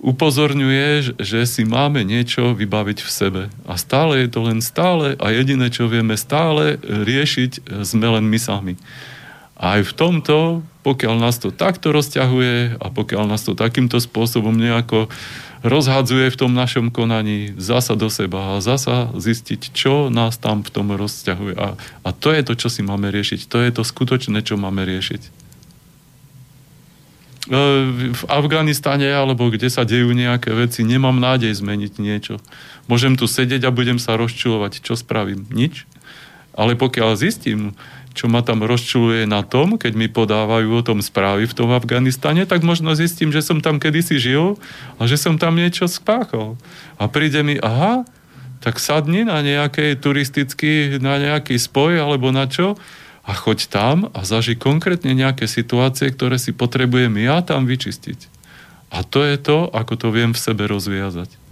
upozorňuje, že si máme niečo vybaviť v sebe. A stále je to len stále a jediné, čo vieme stále riešiť, sme len my sami. A aj v tomto, pokiaľ nás to takto rozťahuje a pokiaľ nás to takýmto spôsobom nejako rozhadzuje v tom našom konaní zasa do seba a zasa zistiť, čo nás tam v tom rozťahuje. A, a to je to, čo si máme riešiť. To je to skutočné, čo máme riešiť. E, v Afganistane alebo kde sa dejú nejaké veci, nemám nádej zmeniť niečo. Môžem tu sedieť a budem sa rozčulovať. Čo spravím? Nič. Ale pokiaľ zistím, čo ma tam rozčuluje na tom, keď mi podávajú o tom správy v tom Afganistane, tak možno zistím, že som tam kedysi žil a že som tam niečo spáchal. A príde mi, aha, tak sadni na nejaký turistický, na nejaký spoj alebo na čo a choď tam a zaži konkrétne nejaké situácie, ktoré si potrebujem ja tam vyčistiť. A to je to, ako to viem v sebe rozviazať.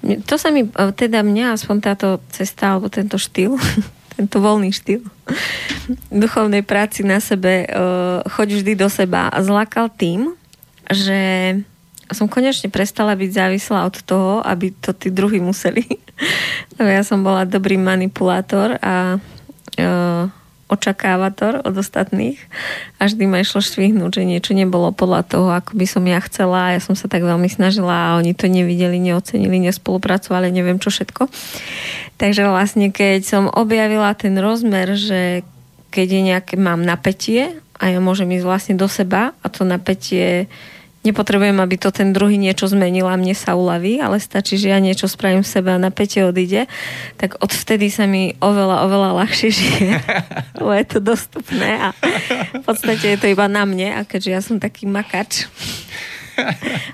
To sa mi, e, teda mňa aspoň táto cesta, alebo tento štýl, [laughs] tento voľný štýl duchovnej práci na sebe, uh, choď vždy do seba zlakal tým, že som konečne prestala byť závislá od toho, aby to tí druhí museli. [laughs] ja som bola dobrý manipulátor a uh, očakávator od ostatných a vždy ma išlo švihnúť, že niečo nebolo podľa toho, ako by som ja chcela ja som sa tak veľmi snažila a oni to nevideli, neocenili, nespolupracovali, neviem čo všetko. Takže vlastne, keď som objavila ten rozmer, že keď je nejaké, mám napätie a ja môžem ísť vlastne do seba a to napätie nepotrebujem, aby to ten druhý niečo zmenil a mne sa uľaví, ale stačí, že ja niečo spravím v sebe a napätie odíde, tak odvtedy sa mi oveľa, oveľa ľahšie žije. [laughs] Lebo je to dostupné a v podstate je to iba na mne a keďže ja som taký makač,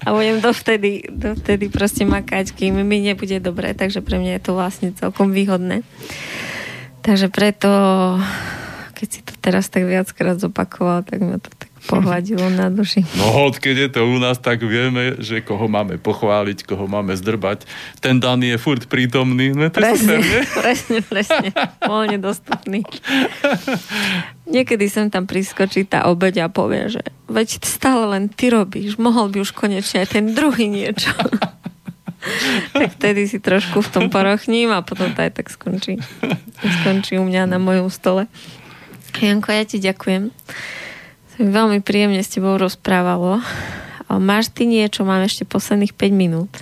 a budem dovtedy, dovtedy proste makať, kým mi nebude dobre, takže pre mňa je to vlastne celkom výhodné. Takže preto, keď si to teraz tak viackrát zopakoval, tak ma to tak pohľadilo na duši. No keď je to u nás, tak vieme, že koho máme pochváliť, koho máme zdrbať. Ten Dan je furt prítomný. No to presne, super, [laughs] presne, presne. Voľne dostupný. Niekedy sem tam priskočí tá obeď a povie, že veď stále len ty robíš, mohol by už konečne aj ten druhý niečo. [laughs] tak vtedy si trošku v tom porochním a potom to aj tak skončí. Skončí u mňa na mojom stole. Janko, ja ti ďakujem. Veľmi príjemne s tebou rozprávalo. Máš ty niečo, mám ešte posledných 5 minút.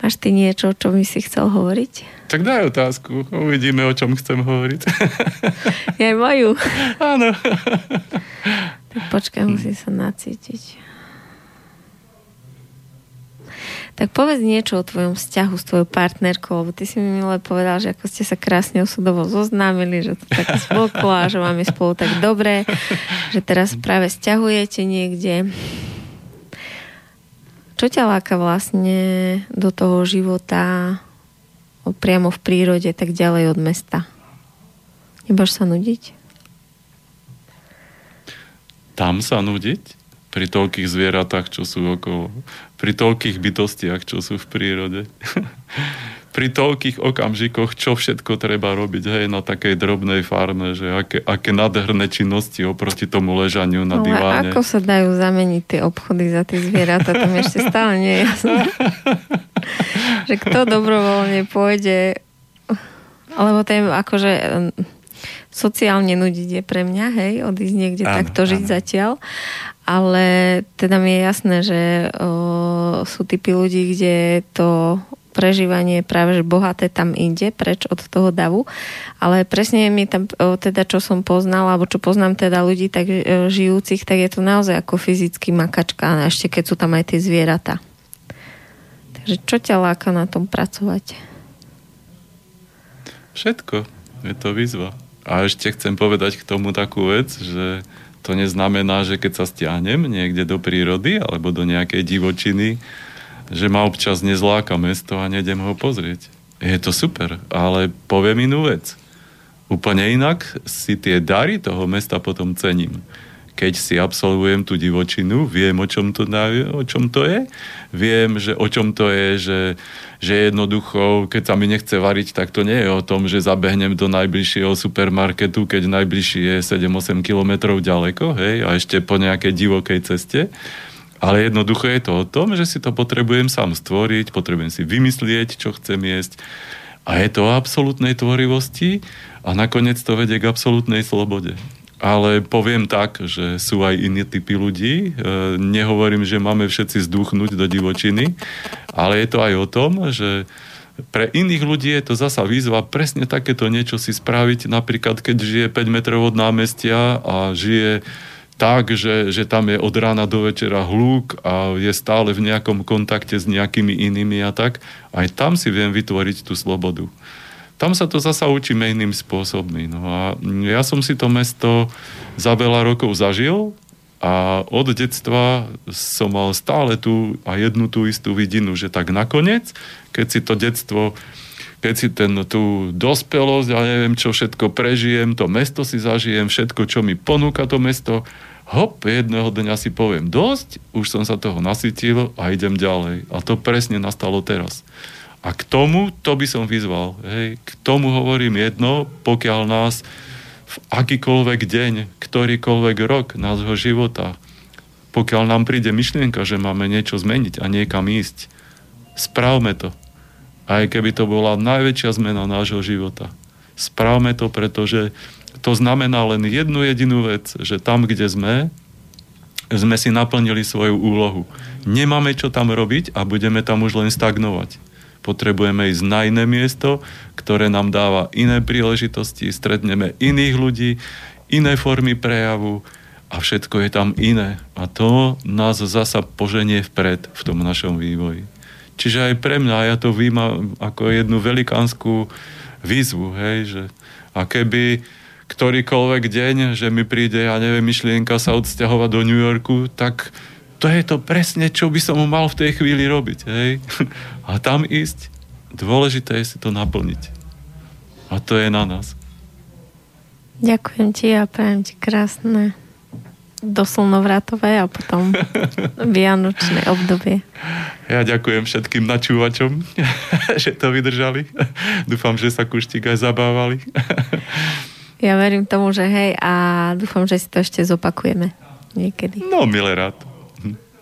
Máš ty niečo, čo by si chcel hovoriť? Tak daj otázku, uvidíme, o čom chcem hovoriť. Ja moju. Áno. Tak počkaj, musím sa nacítiť. Tak povedz niečo o tvojom vzťahu s tvojou partnerkou, lebo ty si mi milé povedal, že ako ste sa krásne osudovo zoznámili, že to tak spolklo a že máme spolu tak dobre, že teraz práve vzťahujete niekde. Čo ťa láka vlastne do toho života priamo v prírode, tak ďalej od mesta? Nebáš sa nudiť? Tam sa nudiť? Pri toľkých zvieratách, čo sú okolo, pri toľkých bytostiach, čo sú v prírode, [laughs] pri toľkých okamžikoch, čo všetko treba robiť hej, na takej drobnej farme, že aké, aké nádherné činnosti oproti tomu ležaniu na diváne. ako sa dajú zameniť tie obchody za tie zvieratá, to mi ešte stále nie je jasné. [laughs] že kto dobrovoľne pôjde, alebo tým akože sociálne nudiť je pre mňa, hej, odísť niekde áno, takto žiť zatiaľ ale teda mi je jasné, že o, sú typy ľudí, kde to prežívanie práve že bohaté tam inde, preč od toho davu. Ale presne mi tam, o, teda čo som poznala, alebo čo poznám teda ľudí tak o, žijúcich, tak je to naozaj ako fyzicky makačka, a ešte keď sú tam aj tie zvieratá. Takže čo ťa láka na tom pracovať? Všetko. Je to výzva. A ešte chcem povedať k tomu takú vec, že to neznamená, že keď sa stiahnem niekde do prírody alebo do nejakej divočiny, že ma občas nezláka mesto a nejdem ho pozrieť. Je to super, ale poviem inú vec. Úplne inak si tie dary toho mesta potom cením keď si absolvujem tú divočinu, viem, o čom to, o čom to je, viem, že o čom to je, že, že jednoducho, keď sa mi nechce variť, tak to nie je o tom, že zabehnem do najbližšieho supermarketu, keď najbližší je 7-8 kilometrov ďaleko, hej, a ešte po nejakej divokej ceste, ale jednoducho je to o tom, že si to potrebujem sám stvoriť, potrebujem si vymyslieť, čo chcem jesť. A je to o absolútnej tvorivosti a nakoniec to vedie k absolútnej slobode ale poviem tak, že sú aj iní typy ľudí. E, nehovorím, že máme všetci zduchnúť do divočiny, ale je to aj o tom, že pre iných ľudí je to zasa výzva presne takéto niečo si spraviť, napríklad keď žije 5 metrov od námestia a žije tak, že, že tam je od rána do večera hluk a je stále v nejakom kontakte s nejakými inými a tak, aj tam si viem vytvoriť tú slobodu tam sa to zasa učíme iným spôsobmi. No a ja som si to mesto za veľa rokov zažil a od detstva som mal stále tú a jednu tú istú vidinu, že tak nakoniec, keď si to detstvo keď si ten, tú dospelosť ja neviem čo všetko prežijem, to mesto si zažijem, všetko, čo mi ponúka to mesto, hop, jedného dňa si poviem dosť, už som sa toho nasytil a idem ďalej. A to presne nastalo teraz. A k tomu, to by som vyzval. Hej, k tomu hovorím jedno, pokiaľ nás v akýkoľvek deň, ktorýkoľvek rok nášho života, pokiaľ nám príde myšlienka, že máme niečo zmeniť a niekam ísť, spravme to. Aj keby to bola najväčšia zmena nášho života. Spravme to, pretože to znamená len jednu jedinú vec, že tam, kde sme, sme si naplnili svoju úlohu. Nemáme čo tam robiť a budeme tam už len stagnovať potrebujeme ísť na iné miesto, ktoré nám dáva iné príležitosti, stretneme iných ľudí, iné formy prejavu a všetko je tam iné. A to nás zasa poženie vpred v tom našom vývoji. Čiže aj pre mňa ja to vnímam ako jednu velikánsku výzvu, hej, že a keby ktorýkoľvek deň, že mi príde, ja neviem, myšlienka sa odsťahovať do New Yorku, tak to je to presne, čo by som mal v tej chvíli robiť. Hej? A tam ísť, dôležité je si to naplniť. A to je na nás. Ďakujem ti a prajem ti krásne doslnovratové a potom [laughs] vianočné obdobie. Ja ďakujem všetkým načúvačom, [laughs] že to vydržali. Dúfam, že sa kuštík aj zabávali. Ja verím tomu, že hej a dúfam, že si to ešte zopakujeme niekedy. No, milé rád.